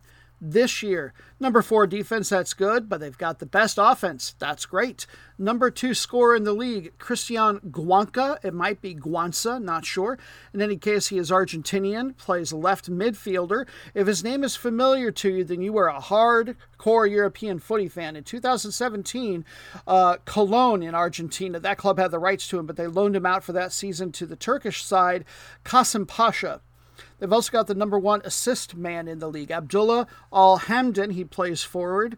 this year. Number four defense, that's good, but they've got the best offense. That's great. Number two scorer in the league, Christian Guanca. It might be Guanza, not sure. In any case, he is Argentinian, plays left midfielder. If his name is familiar to you, then you are a hardcore European footy fan. In 2017, uh, Cologne in Argentina, that club had the rights to him, but they loaned him out for that season to the Turkish side, Kasımpaşa. They've also got the number one assist man in the league, Abdullah Al Hamdan. He plays forward.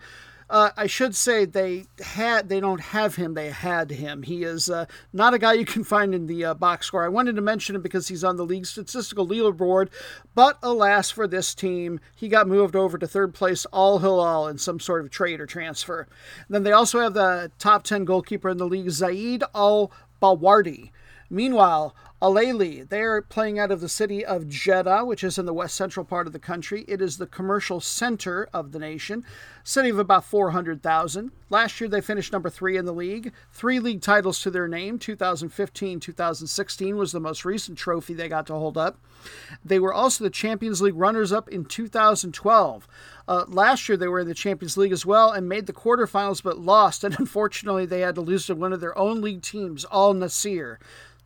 Uh, I should say they had they don't have him. They had him. He is uh, not a guy you can find in the uh, box score. I wanted to mention him because he's on the league statistical leaderboard, but alas for this team, he got moved over to third place Al Hilal in some sort of trade or transfer. And then they also have the top ten goalkeeper in the league, Zaid Al Bawardi. Meanwhile, Al Ahly, they're playing out of the city of Jeddah, which is in the west central part of the country. It is the commercial center of the nation, city of about 400,000. Last year they finished number three in the league, three league titles to their name. 2015 2016 was the most recent trophy they got to hold up. They were also the Champions League runners up in 2012. Uh, last year they were in the Champions League as well and made the quarterfinals but lost, and unfortunately they had to lose to one of their own league teams, Al Nassr.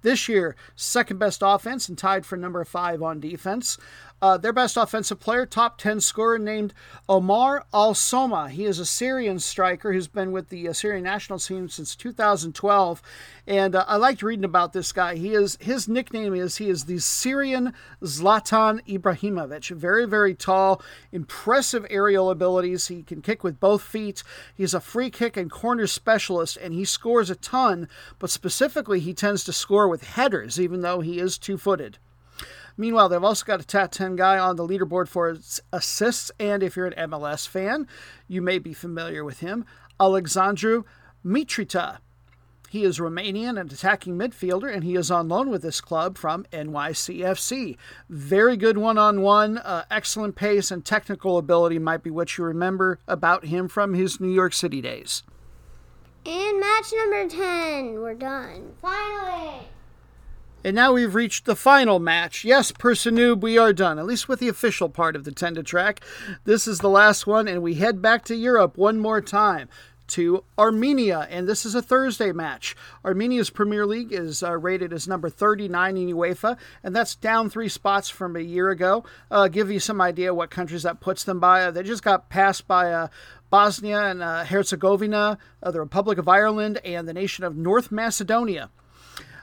This year, second best offense and tied for number five on defense. Uh, their best offensive player, top 10 scorer, named Omar Al Soma. He is a Syrian striker who's been with the uh, Syrian national team since 2012. And uh, I liked reading about this guy. He is His nickname is he is the Syrian Zlatan Ibrahimovic. Very, very tall, impressive aerial abilities. He can kick with both feet. He's a free kick and corner specialist, and he scores a ton, but specifically, he tends to score with headers, even though he is two footed. Meanwhile, they've also got a top 10 guy on the leaderboard for assists, and if you're an MLS fan, you may be familiar with him, Alexandru Mitrita. He is Romanian and attacking midfielder, and he is on loan with this club from NYCFC. Very good one on one, excellent pace, and technical ability might be what you remember about him from his New York City days. And match number 10. We're done. Finally. And now we've reached the final match. Yes, Person Noob, we are done, at least with the official part of the Tenda track. This is the last one, and we head back to Europe one more time to Armenia, and this is a Thursday match. Armenia's Premier League is uh, rated as number 39 in UEFA, and that's down three spots from a year ago. Uh, give you some idea what countries that puts them by. Uh, they just got passed by uh, Bosnia and uh, Herzegovina, uh, the Republic of Ireland, and the nation of North Macedonia.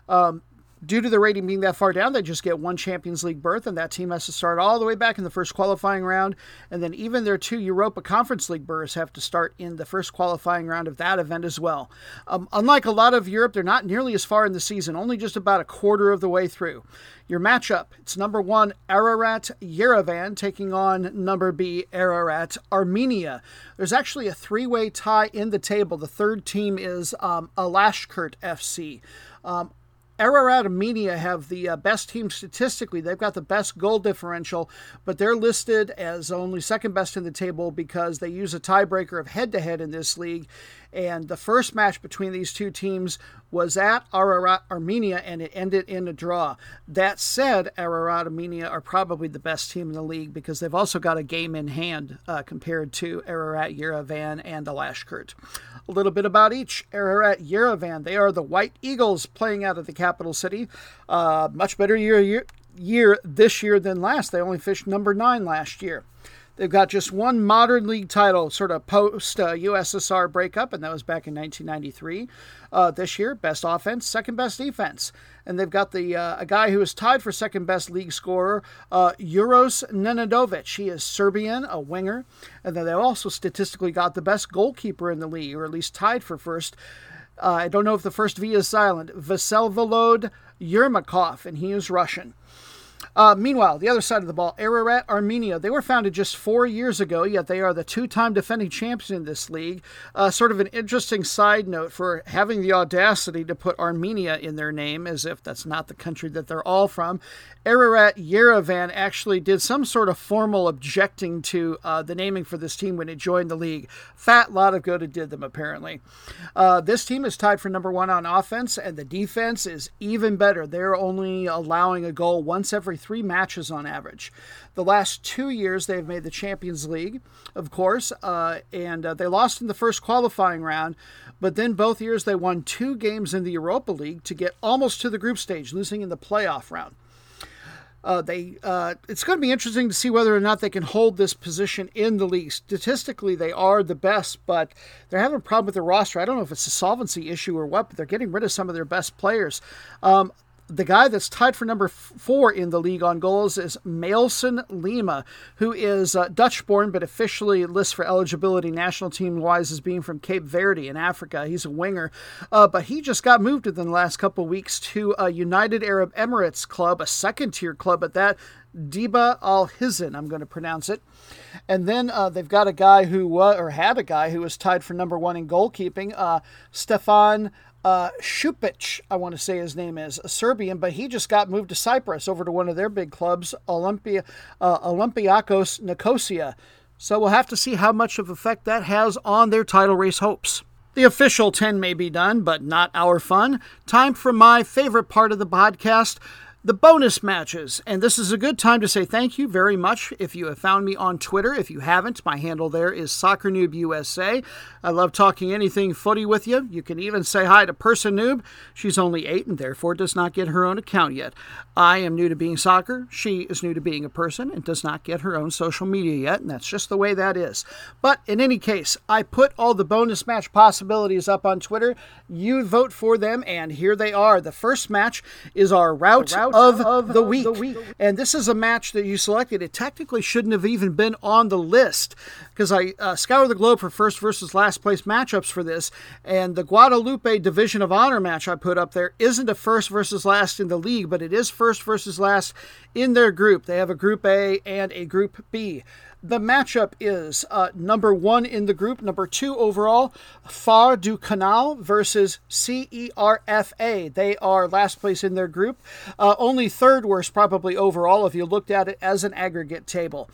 Um, due to the rating being that far down, they just get one Champions League berth, and that team has to start all the way back in the first qualifying round. And then even their two Europa Conference League berths have to start in the first qualifying round of that event as well. Um, unlike a lot of Europe, they're not nearly as far in the season, only just about a quarter of the way through. Your matchup, it's number one Ararat Yerevan taking on number B Ararat Armenia. There's actually a three-way tie in the table. The third team is um, Alashkert FC. Um, Ararat Armenia have the uh, best team statistically. They've got the best goal differential, but they're listed as only second best in the table because they use a tiebreaker of head to head in this league. And the first match between these two teams was at Ararat Armenia and it ended in a draw. That said, Ararat Armenia are probably the best team in the league because they've also got a game in hand uh, compared to Ararat Yerevan and Alashkert. A little bit about each. Ararat Yerevan, they are the White Eagles playing out of the capital city. Uh, much better year, year, year this year than last. They only fished number nine last year. They've got just one modern league title, sort of post uh, USSR breakup, and that was back in 1993. Uh, this year, best offense, second best defense, and they've got the uh, a guy who is tied for second best league scorer, uh, Uros Nenadovic. He is Serbian, a winger, and then they also statistically got the best goalkeeper in the league, or at least tied for first. Uh, I don't know if the first V is silent. Vaselvolod Yermakov, and he is Russian. Uh, meanwhile, the other side of the ball, Ararat Armenia. They were founded just four years ago, yet they are the two time defending champion in this league. Uh, sort of an interesting side note for having the audacity to put Armenia in their name, as if that's not the country that they're all from. Ararat Yerevan actually did some sort of formal objecting to uh, the naming for this team when it joined the league. Fat lot of good it did them, apparently. Uh, this team is tied for number one on offense, and the defense is even better. They're only allowing a goal once every three matches on average. The last two years, they've made the Champions League, of course, uh, and uh, they lost in the first qualifying round, but then both years they won two games in the Europa League to get almost to the group stage, losing in the playoff round. Uh, they uh, it's going to be interesting to see whether or not they can hold this position in the league. Statistically, they are the best, but they're having a problem with their roster. I don't know if it's a solvency issue or what, but they're getting rid of some of their best players. Um, the guy that's tied for number four in the league on goals is Mailson Lima, who is uh, Dutch born but officially lists for eligibility national team wise as being from Cape Verde in Africa. He's a winger, uh, but he just got moved within the last couple weeks to a United Arab Emirates club, a second tier club at that. Deba Al Hizn, I'm going to pronounce it. And then uh, they've got a guy who, uh, or had a guy who was tied for number one in goalkeeping, uh, Stefan uh, Shupic, I want to say his name is, a Serbian, but he just got moved to Cyprus over to one of their big clubs, Olympia, uh, Olympiakos Nicosia. So we'll have to see how much of effect that has on their title race hopes. The official 10 may be done, but not our fun. Time for my favorite part of the podcast the bonus matches. And this is a good time to say thank you very much if you have found me on Twitter. If you haven't, my handle there is Soccer Noob USA. I love talking anything footy with you. You can even say hi to Person Noob. She's only eight and therefore does not get her own account yet. I am new to being soccer. She is new to being a person and does not get her own social media yet, and that's just the way that is. But in any case, I put all the bonus match possibilities up on Twitter. You vote for them, and here they are. The first match is our route, route of, of the, week. the week. And this is a match that you selected. It technically shouldn't have even been on the list because I uh, scoured the globe for first versus last place matchups for this. And the Guadeloupe Division of Honor match I put up there isn't a first versus last in the league, but it is first versus last in their group. They have a Group A and a Group B. The matchup is uh, number one in the group, number two overall, Phare du Canal versus CERFA. They are last place in their group, uh, only third worst probably overall if you looked at it as an aggregate table.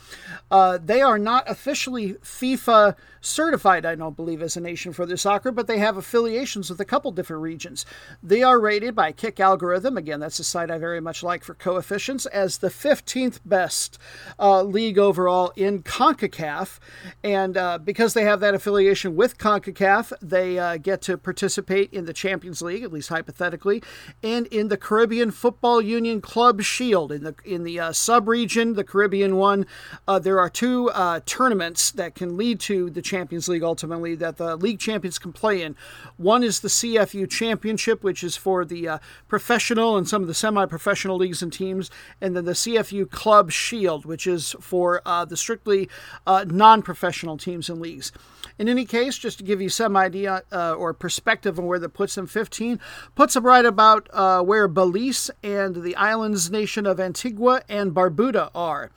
Uh, they are not officially FIFA certified, I don't believe, as a nation for their soccer, but they have affiliations with a couple different regions. They are rated by Kick Algorithm, again, that's a site I very much like for coefficients, as the 15th best uh, league overall in CONCACAF. And uh, because they have that affiliation with CONCACAF, they uh, get to participate in the Champions League, at least hypothetically, and in the Caribbean Football Union Club Shield. In the, in the uh, sub region, the Caribbean one, uh, there are two uh, tournaments that can lead to the Champions League ultimately that the league champions can play in. One is the CFU Championship, which is for the uh, professional and some of the semi professional leagues and teams, and then the CFU Club Shield, which is for uh, the strictly uh, non professional teams and leagues. In any case, just to give you some idea uh, or perspective on where that puts them, 15 puts them right about uh, where Belize and the islands nation of Antigua and Barbuda are.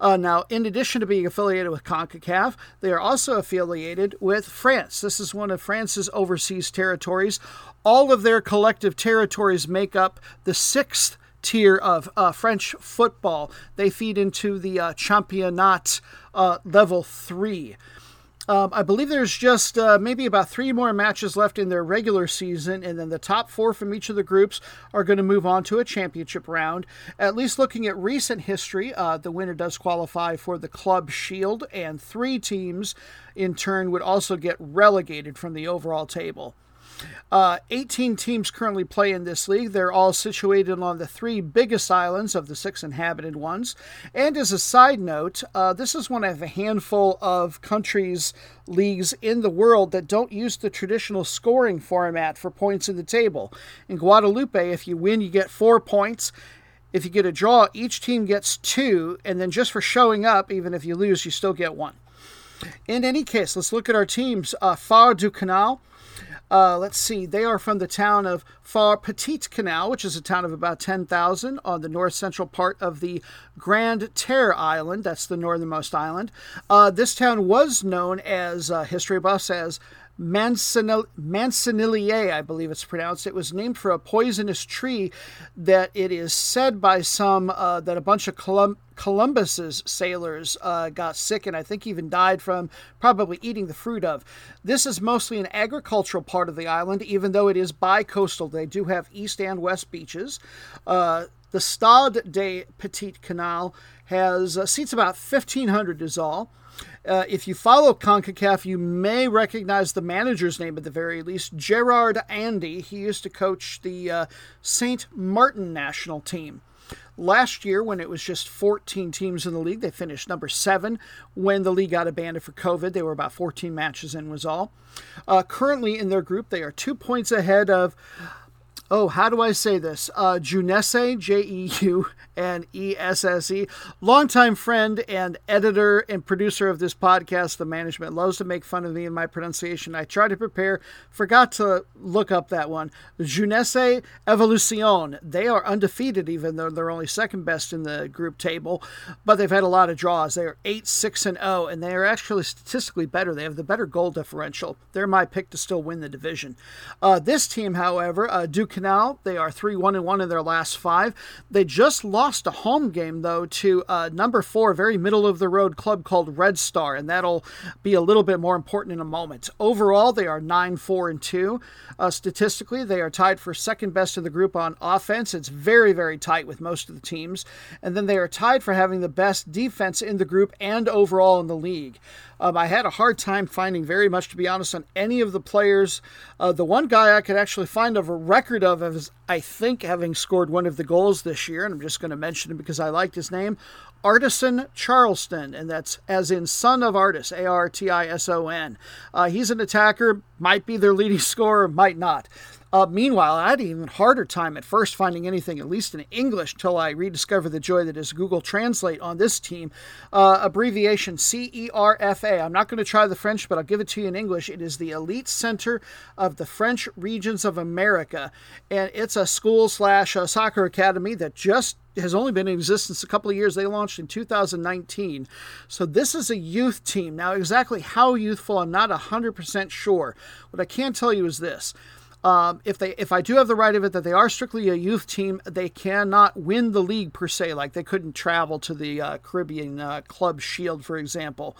Uh, now, in addition to being affiliated with CONCACAF, they are also affiliated with France. This is one of France's overseas territories. All of their collective territories make up the sixth tier of uh, French football. They feed into the uh, Championnat uh, level three. Um, I believe there's just uh, maybe about three more matches left in their regular season, and then the top four from each of the groups are going to move on to a championship round. At least looking at recent history, uh, the winner does qualify for the Club Shield, and three teams in turn would also get relegated from the overall table. Uh, 18 teams currently play in this league. They're all situated on the three biggest islands of the six inhabited ones. And as a side note, uh, this is one of a handful of countries' leagues in the world that don't use the traditional scoring format for points in the table. In Guadeloupe, if you win, you get four points. If you get a draw, each team gets two, and then just for showing up, even if you lose, you still get one. In any case, let's look at our teams. Uh, Phare du Canal Uh, let's see, they are from the town of Fort Petit Canal, which is a town of about 10,000 on the north central part of the Grande-Terre Island. That's the northernmost island. Uh, this town was known as uh, history buffs as Mansanil- Mansanillier, I believe it's pronounced. It was named for a poisonous tree that it is said by some uh, that a bunch of Colum- Columbus's sailors uh, got sick and I think even died from probably eating the fruit of. This is mostly an agricultural part of the island, even though it is bi-coastal. They do have east and west beaches. Uh, the Stade de Petit Canal has uh, seats about 1,500 is all. Uh, if you follow CONCACAF, you may recognize the manager's name at the very least, Gerard Andy. He used to coach the uh, St. Martin national team. Last year, when it was just 14 teams in the league, they finished number seven. When the league got abandoned for COVID, they were about 14 matches in, was all. Uh, currently in their group, they are two points ahead of oh, how do I say this? Uh, Jeunesse, J E U N E S S E, longtime friend and editor and producer of this podcast, The Management, loves to make fun of me and my pronunciation. I tried to prepare, forgot to look up that one. Jeunesse Evolution. They are undefeated, even though they're only second best in the group table, but they've had a lot of draws. They are 8 6 and 0, and they are actually statistically better. They have the better goal differential. They're my pick to still win the division. Uh, this team, however, uh, Duke Canal, they are 3 1 and 1 in their last five. They just lost a home game, though, to uh, number four, very middle of the road club called Red Star, and that'll be a little bit more important in a moment. Overall, they are 9 4 and 2. Uh, statistically, they are tied for second best in the group on offense. It's very, very tight with most of the teams. And then they are tied for having the best defense in the group and overall in the league. Um, I had a hard time finding very much, to be honest, on any of the players. Uh, the one guy I could actually find of a record of is, I think, having scored one of the goals this year, and I'm just going to mention him because I liked his name. Artison Charleston, and that's as in son of artist, A R T I S O N. Uh, he's an attacker, might be their leading scorer, might not. Uh, meanwhile, I had an even harder time at first finding anything, at least in English, till I rediscovered the joy that is Google Translate on this team. Uh, abbreviation CERFA. I'm not going to try the French, but I'll give it to you in English. It is the Elite Center of the French Regions of America, and it's a school slash uh, soccer academy that just has only been in existence a couple of years. They launched in 2019. So this is a youth team. Now, exactly how youthful, I'm not 100% sure. What I can tell you is this. Um, if they if I do have the right of it that they are strictly a youth team, they cannot win the league per se. Like they couldn't travel to the uh, Caribbean uh, Club Shield, for example.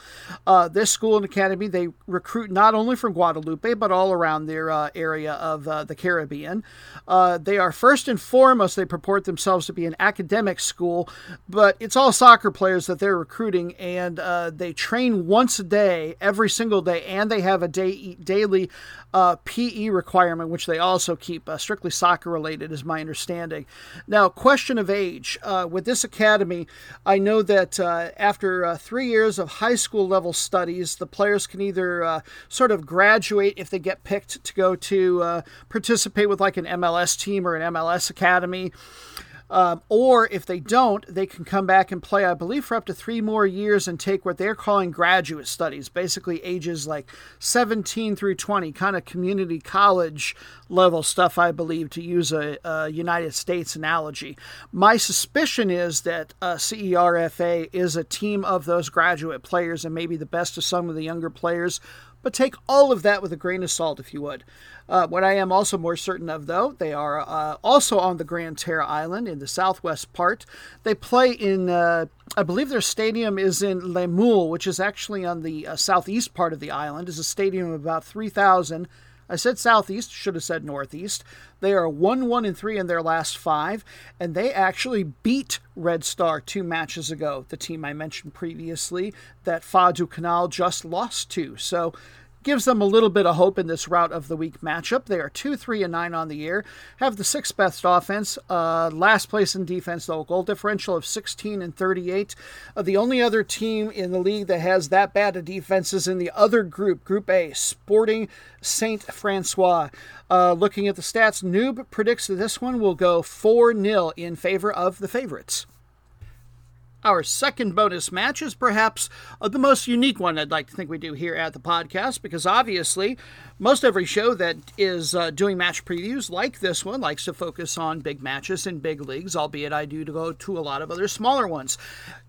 Uh, this school and academy they recruit not only from Guadeloupe but all around their uh, area of uh, the Caribbean. Uh, they are first and foremost they purport themselves to be an academic school, but it's all soccer players that they're recruiting, and they train once a day, every single day, and they have a day daily PE requirement which they also keep uh, strictly soccer related, is my understanding. Now, question of age. Uh, with this academy, I know that uh, after three years of high school level studies, the players can either sort of graduate if they get picked to go to participate with like an MLS team or an MLS academy. Um, or if they don't, they can come back and play, I believe, for up to three more years and take what they're calling graduate studies, basically ages like 17 through 20, kind of community college level stuff, I believe, to use a, a United States analogy. My suspicion is that uh, CERFA is a team of those graduate players and maybe the best of some of the younger players but take all of that with a grain of salt if you would. Uh, what I am also more certain of, though, they are uh, also on the Grande-Terre Island in the southwest part. They play in, uh, I believe their stadium is in Le Moule, which is actually on the uh, southeast part of the island. is a stadium of about 3,000 I said southeast, should have said northeast. They are 1 1 and 3 in their last five, and they actually beat Red Star two matches ago, the team I mentioned previously that Phare du Canal just lost to. So gives them a little bit of hope in this route of the week matchup. They are 2 3 and 9 on the year, have the sixth best offense, uh, last place in defense, though, goal differential of 16 and 38. Uh, the only other team in the league that has that bad a defense is in the other group, Group A, Sporting Saint Francois. Uh, looking at the stats, Noob predicts that this one will go 4 0 in favor of the favorites. Our second bonus match is perhaps uh, the most unique one I'd like to think we do here at the podcast because obviously, most every show that is uh, doing match previews like this one likes to focus on big matches in big leagues, albeit I do go to a lot of other smaller ones.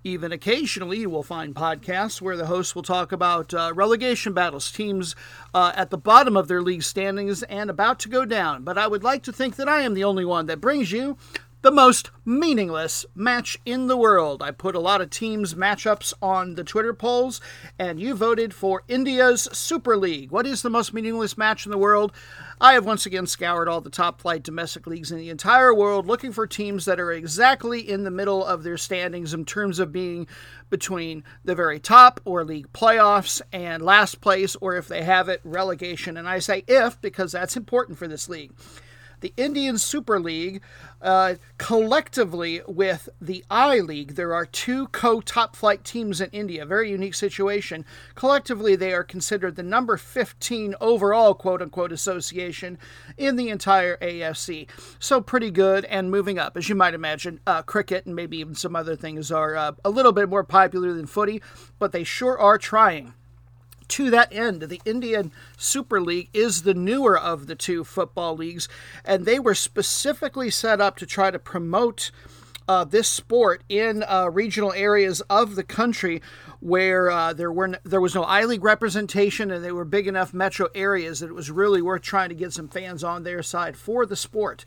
Even occasionally, you will find podcasts where the host will talk about uh, relegation battles, teams uh, at the bottom of their league standings and about to go down. But I would like to think that I am the only one that brings you the most meaningless match in the world. I put a lot of teams' matchups on the Twitter polls, and you voted for India's Super League. What is the most meaningless match in the world? I have once again scoured all the top flight domestic leagues in the entire world looking for teams that are exactly in the middle of their standings in terms of being between the very top or league playoffs and last place, or if they have it, relegation. And I say if because that's important for this league the Indian Super League, uh, collectively with the I League, there are two co top flight teams in India. Very unique situation. Collectively, they are considered the number 15 overall quote unquote association in the entire AFC. So, pretty good and moving up. As you might imagine, uh, cricket and maybe even some other things are uh, a little bit more popular than footy, but they sure are trying to that end, the Indian Super League is the newer of the two football leagues, and they were specifically set up to try to promote uh, this sport in uh, regional areas of the country where uh, there were there was no I League representation, and they were big enough metro areas that it was really worth trying to get some fans on their side for the sport.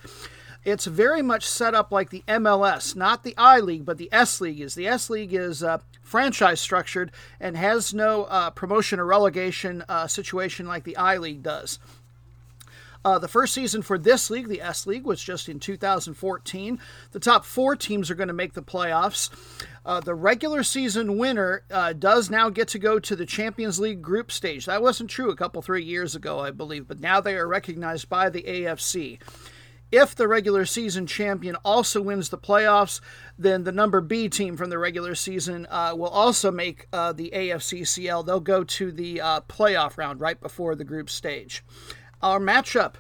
It's very much set up like the MLS, not the I League, but the S League is. The S League is uh, franchise structured and has no uh, promotion or relegation uh, situation like the I League does. Uh, the first season for this league, the S League, was just in 2014. The top four teams are going to make the playoffs. Uh, the regular season winner uh, does now get to go to the Champions League group stage. That wasn't true a couple, three years ago, I believe, but now they are recognized by the AFC. If the regular season champion also wins the playoffs, then the number B team from the regular season uh, will also make uh, the AFCCL. They'll go to the uh, playoff round right before the group stage. Our matchup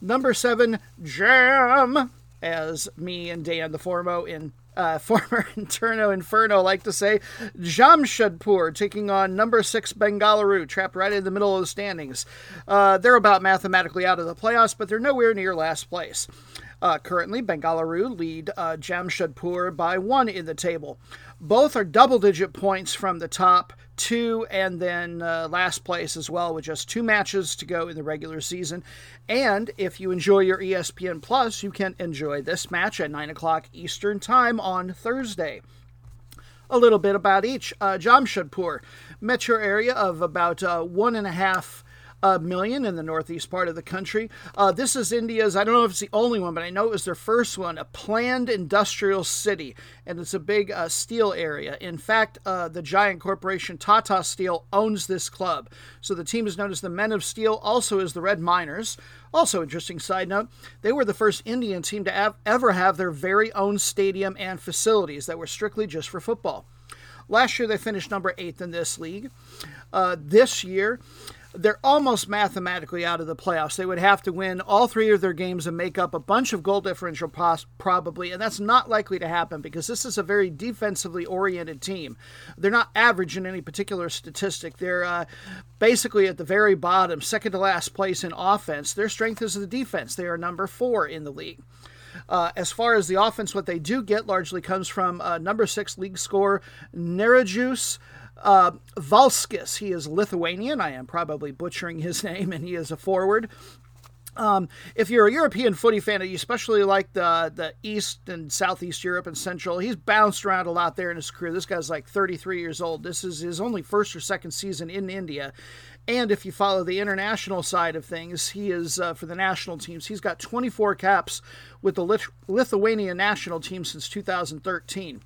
number seven, Jam, as me and Dan the Formo in uh, former Interno Inferno like to say, Jamshedpur taking on number six Bengaluru, trapped right in the middle of the standings. Uh, they're about mathematically out of the playoffs, but they're nowhere near last place. Uh, currently, Bengaluru lead uh, Jamshedpur by one in the table. Both are double digit points from the top two, and then uh, last place as well, with just two matches to go in the regular season. And if you enjoy your ESPN Plus, you can enjoy this match at 9 o'clock Eastern Time on Thursday a little bit about each. Uh, Jamshedpur, metro area of about uh, one and a half uh, million in the northeast part of the country. Uh, this is India's, I don't know if it's the only one, but I know it was their first one, a planned industrial city, and it's a big uh, steel area. In fact, uh, the giant corporation Tata Steel owns this club. So the team is known as the Men of Steel, also as the Red Miners. Also, interesting side note, they were the first Indian team to have, ever have their very own stadium and facilities that were strictly just for football. Last year, they finished number eighth in this league. Uh, this year, they're almost mathematically out of the playoffs. They would have to win all three of their games and make up a bunch of goal differential, pos- probably, and that's not likely to happen because this is a very defensively oriented team. They're not average in any particular statistic. They're uh, basically at the very bottom, second to last place in offense. Their strength is the defense. They are number four in the league. Uh, as far as the offense, what they do get largely comes from uh, number six league scorer Nerijus uh, Valskis, he is Lithuanian. I am probably butchering his name, and he is a forward. Um, if you're a European footy fan, you especially like the the East and Southeast Europe and Central, he's bounced around a lot there in his career. This guy's like 33 years old. This is his only first or second season in India. And if you follow the international side of things, he is uh, for the national teams. He's got 24 caps with the Lith- Lithuanian national team since 2013.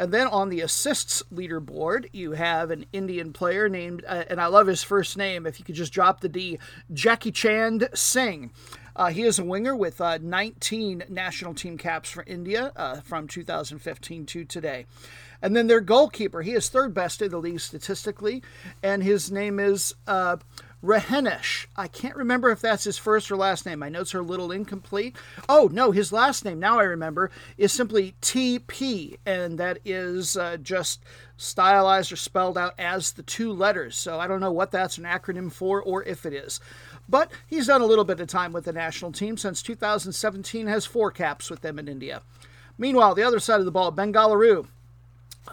And then on the assists leaderboard, you have an Indian player named, uh, and I love his first name, if you could just drop the D, Jackichand Singh. Uh, he is a winger with uh, 19 national team caps for India uh, from 2015 to today. And then their goalkeeper, he is third best in the league statistically, and his name is uh. I can't remember if that's his first or last name. My notes are a little incomplete. Oh, no, his last name, now I remember, is simply TP, and that is uh, just stylized or spelled out as the two letters. So I don't know what that's an acronym for or if it is. But he's done a little bit of time with the national team since 2017, has four caps with them in India. Meanwhile, the other side of the ball, Bengaluru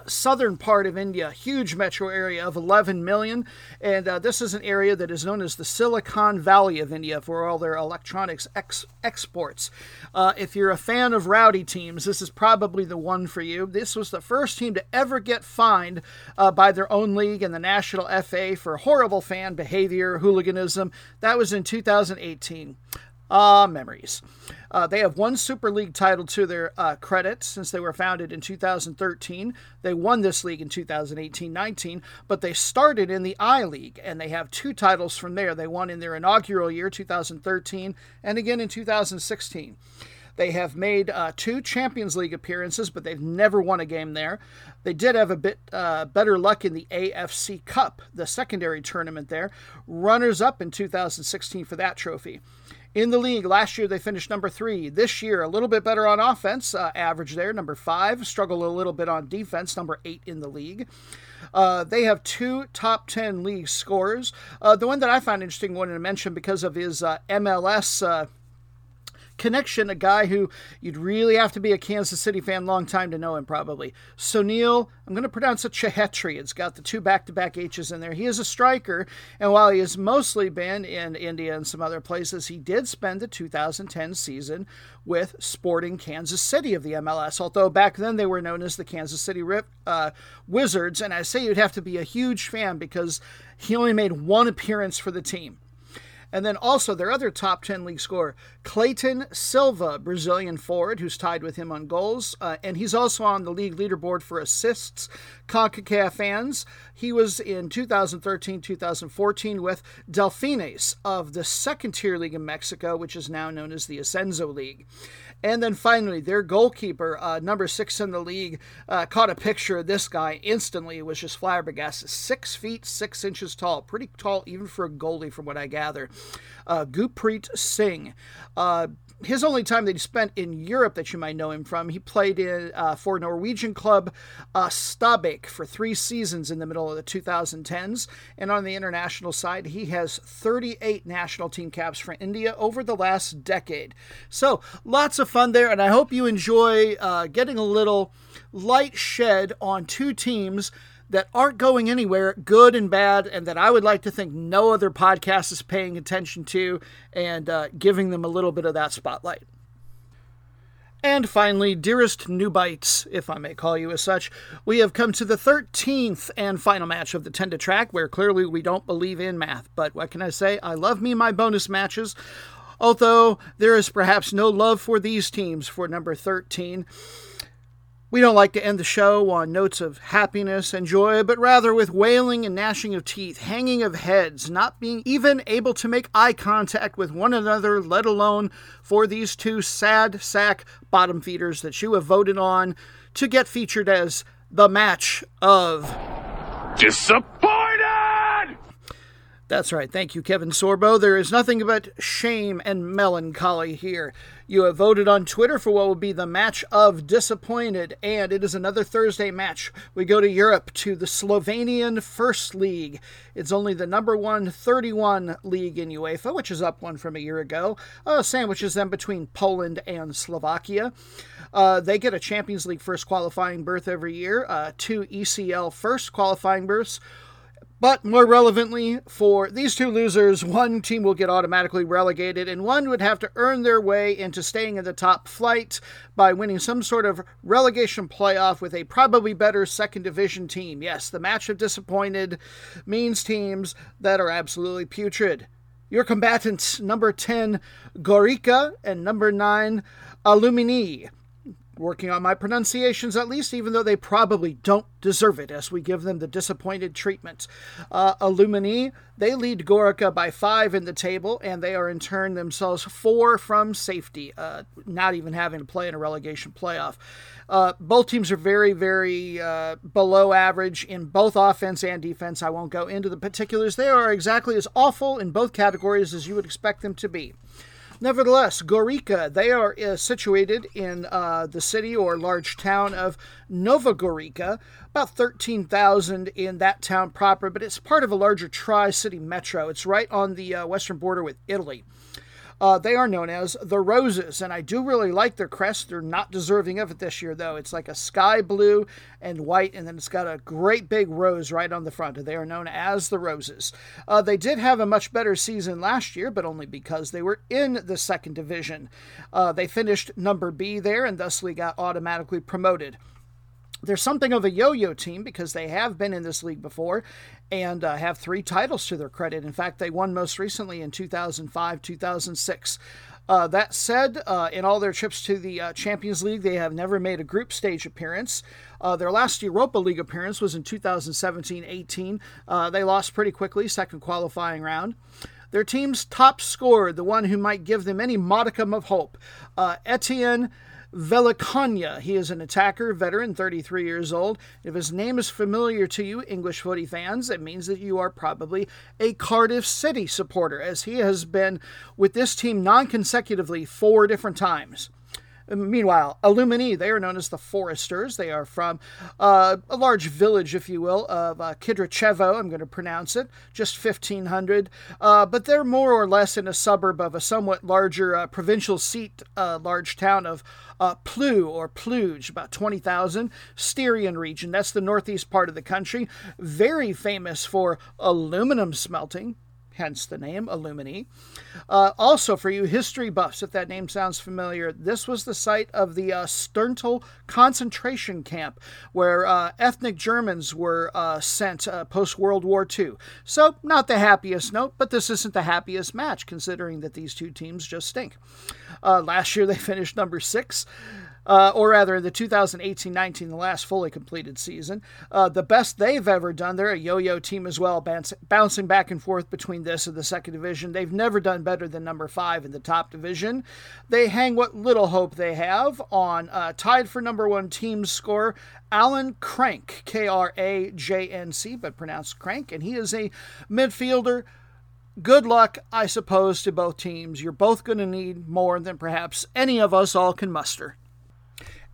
southern part of India, huge metro area of 11 million. And uh, this is an area that is known as the Silicon Valley of India for all their electronics ex- exports. Uh, if you're a fan of rowdy teams, this is probably the one for you. This was the first team to ever get fined uh, by their own league and the National FA for horrible fan behavior, hooliganism. That was in 2018. Uh, memories. Uh, they have one Super League title to their uh, credit since they were founded in 2013. They won this league in 2018 19, but they started in the I League and they have two titles from there. They won in their inaugural year, 2013, and again in 2016. They have made uh, two Champions League appearances, but they've never won a game there. They did have a bit uh, better luck in the AFC Cup, the secondary tournament there. Runners up in 2016 for that trophy in the league. Last year they finished number three. This year a little bit better on offense, uh, average there, number five. Struggle a little bit on defense, number eight in the league. Uh, they have two top 10 league scorers. Uh, the one that I find interesting, wanted to mention because of his uh, MLS uh, connection, a guy who you'd really have to be a Kansas City fan long time to know him, probably. Sunil, I'm going to pronounce it Chhetri. It's got the two back to back H's in there. He is a striker, and while he has mostly been in India and some other places, he did spend the 2010 season with Sporting Kansas City of the MLS, although back then they were known as the Kansas City Rip, uh, Wizards. And I say you'd have to be a huge fan because he only made one appearance for the team. And then also their other top 10 league scorer, Cleiton Silva, Brazilian forward, who's tied with him on goals. Uh, and he's also on the league leaderboard for assists. CONCACAF fans, he was in 2013 2014 with Delfines of the second tier league in Mexico, which is now known as the Ascenso League. And then finally, their goalkeeper, uh, number six in the league, uh, caught a picture of this guy instantly. Was just flabbergasted. Six feet, six inches tall. Pretty tall, even for a goalie, from what I gather. Uh, Gurpreet Singh. His only time that he spent in Europe that you might know him from, he played in uh, for Norwegian club uh, Stabæk for three seasons in the middle of the 2010s. And on the international side, he has 38 national team caps for India over the last decade. So lots of fun there, and I hope you enjoy uh, getting a little light shed on two teams that aren't going anywhere, good and bad, and that I would like to think no other podcast is paying attention to and uh, giving them a little bit of that spotlight. And finally, dearest new bites, if I may call you as such, we have come to the 13th and final match of the 10 to track, where clearly we don't believe in math. But what can I say? I love me my bonus matches, although there is perhaps no love for these teams for number 13. We don't like to end the show on notes of happiness and joy, but rather with wailing and gnashing of teeth, hanging of heads, not being even able to make eye contact with one another, let alone for these two sad sack bottom feeders that you have voted on to get featured as the match of disappointed. That's right. Thank you, Kevin Sorbo. There is nothing but shame and melancholy here. You have voted on Twitter for what will be the match of disappointed, and it is another Thursday match. We go to Europe to the Slovenian First League. It's only the number one 31 league in UEFA, which is up one from a year ago. Uh, sandwiches them between Poland and Slovakia. Uh, they get a Champions League first qualifying berth every year, uh, two ECL first qualifying berths but more relevantly, for these two losers, one team will get automatically relegated, and one would have to earn their way into staying in the top flight by winning some sort of relegation playoff with a probably better second division team. Yes, the match of disappointed means teams that are absolutely putrid. Your combatants, number 10, Gorica, and number 9, Aluminij. Working on my pronunciations at least, even though they probably don't deserve it as we give them the disappointed treatment. Uh, Aluminij, they lead Gorica by five in the table, and they are in turn themselves four from safety, uh, not even having to play in a relegation playoff. Uh, both teams are very, very uh, below average in both offense and defense. I won't go into the particulars. They are exactly as awful in both categories as you would expect them to be. Nevertheless, Gorica, they are uh, situated in uh, the city or large town of Nova Gorica, about 13,000 in that town proper, but it's part of a larger tri city metro. It's right on the uh, western border with Italy. Uh, they are known as the Roses, and I do really like their crest. They're not deserving of it this year, though. It's like a sky blue and white, and then it's got a great big rose right on the front. They are known as the Roses. Uh, they did have a much better season last year, but only because they were in the second division. Uh, they finished number B there and thusly got automatically promoted they're something of a yo-yo team because they have been in this league before and uh, have three titles to their credit. In fact, they won most recently in 2005, 2006. Uh, that said, uh, in all their trips to the uh, Champions League, they have never made a group stage appearance. Uh, their last Europa League appearance was in 2017 18. Uh, they lost pretty quickly, second qualifying round. Their team's top scorer, the one who might give them any modicum of hope, Etien Velikonja. He is an attacker, veteran, 33 years old. If his name is familiar to you, English footy fans, it means that you are probably a Cardiff City supporter, as he has been with this team non consecutively four different times. Meanwhile, Aluminij, they are known as the Foresters. They are from uh, a large village, if you will, of uh, Kidričevo. I'm going to pronounce it, just 1,500. Uh, but they're more or less in a suburb of a somewhat larger uh, provincial seat, uh, large town of uh, Plu or Pluge, about 20,000. Styrian region, that's the northeast part of the country. Very famous for aluminum smelting hence the name Alumni. Uh, also, for you history buffs, if that name sounds familiar, this was the site of the uh, Sterntal concentration camp where uh, ethnic Germans were uh, sent uh, post World War II. So, not the happiest note, but this isn't the happiest match considering that these two teams just stink. Uh, last year they finished number six uh, or rather the 2018 19, the last fully completed season. Uh, the best they've ever done. They're a yo yo team as well, bouncing back and forth between this and the second division. They've never done better than number five in the top division. They hang what little hope they have on uh, tied for number one team score. Alen Crank, K R A J N C, but pronounced Crank, and he is a midfielder good luck, I suppose, to both teams. You're both going to need more than perhaps any of us all can muster.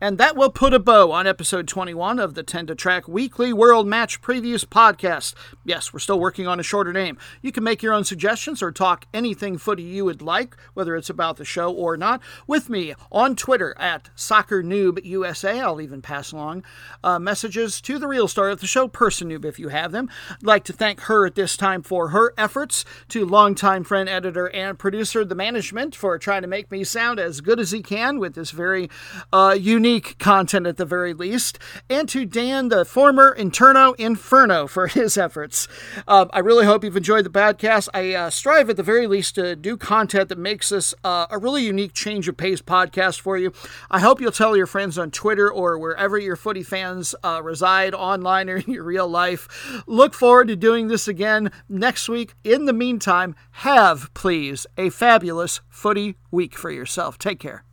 And that will put a bow on episode 21 of the 10 to Track Weekly World Match Previews podcast. Yes, we're still working on a shorter name. You can make your own suggestions or talk anything footy you would like, whether it's about the show or not, with me on Twitter at Soccer Noob USA. I'll even pass along uh, messages to the real star of the show, Person Noob, if you have them. I'd like to thank her at this time for her efforts, to longtime friend, editor, and producer, the management, for trying to make me sound as good as he can with this very uh, unique unique content at the very least, and to Dan, the former Interno Inferno, for his efforts. Uh, I really hope you've enjoyed the podcast. I uh, strive at the very least to do content that makes this uh, a really unique change of pace podcast for you. I hope you'll tell your friends on Twitter or wherever your footy fans uh, reside, online or in your real life. Look forward to doing this again next week. In the meantime, have, please, a fabulous footy week for yourself. Take care.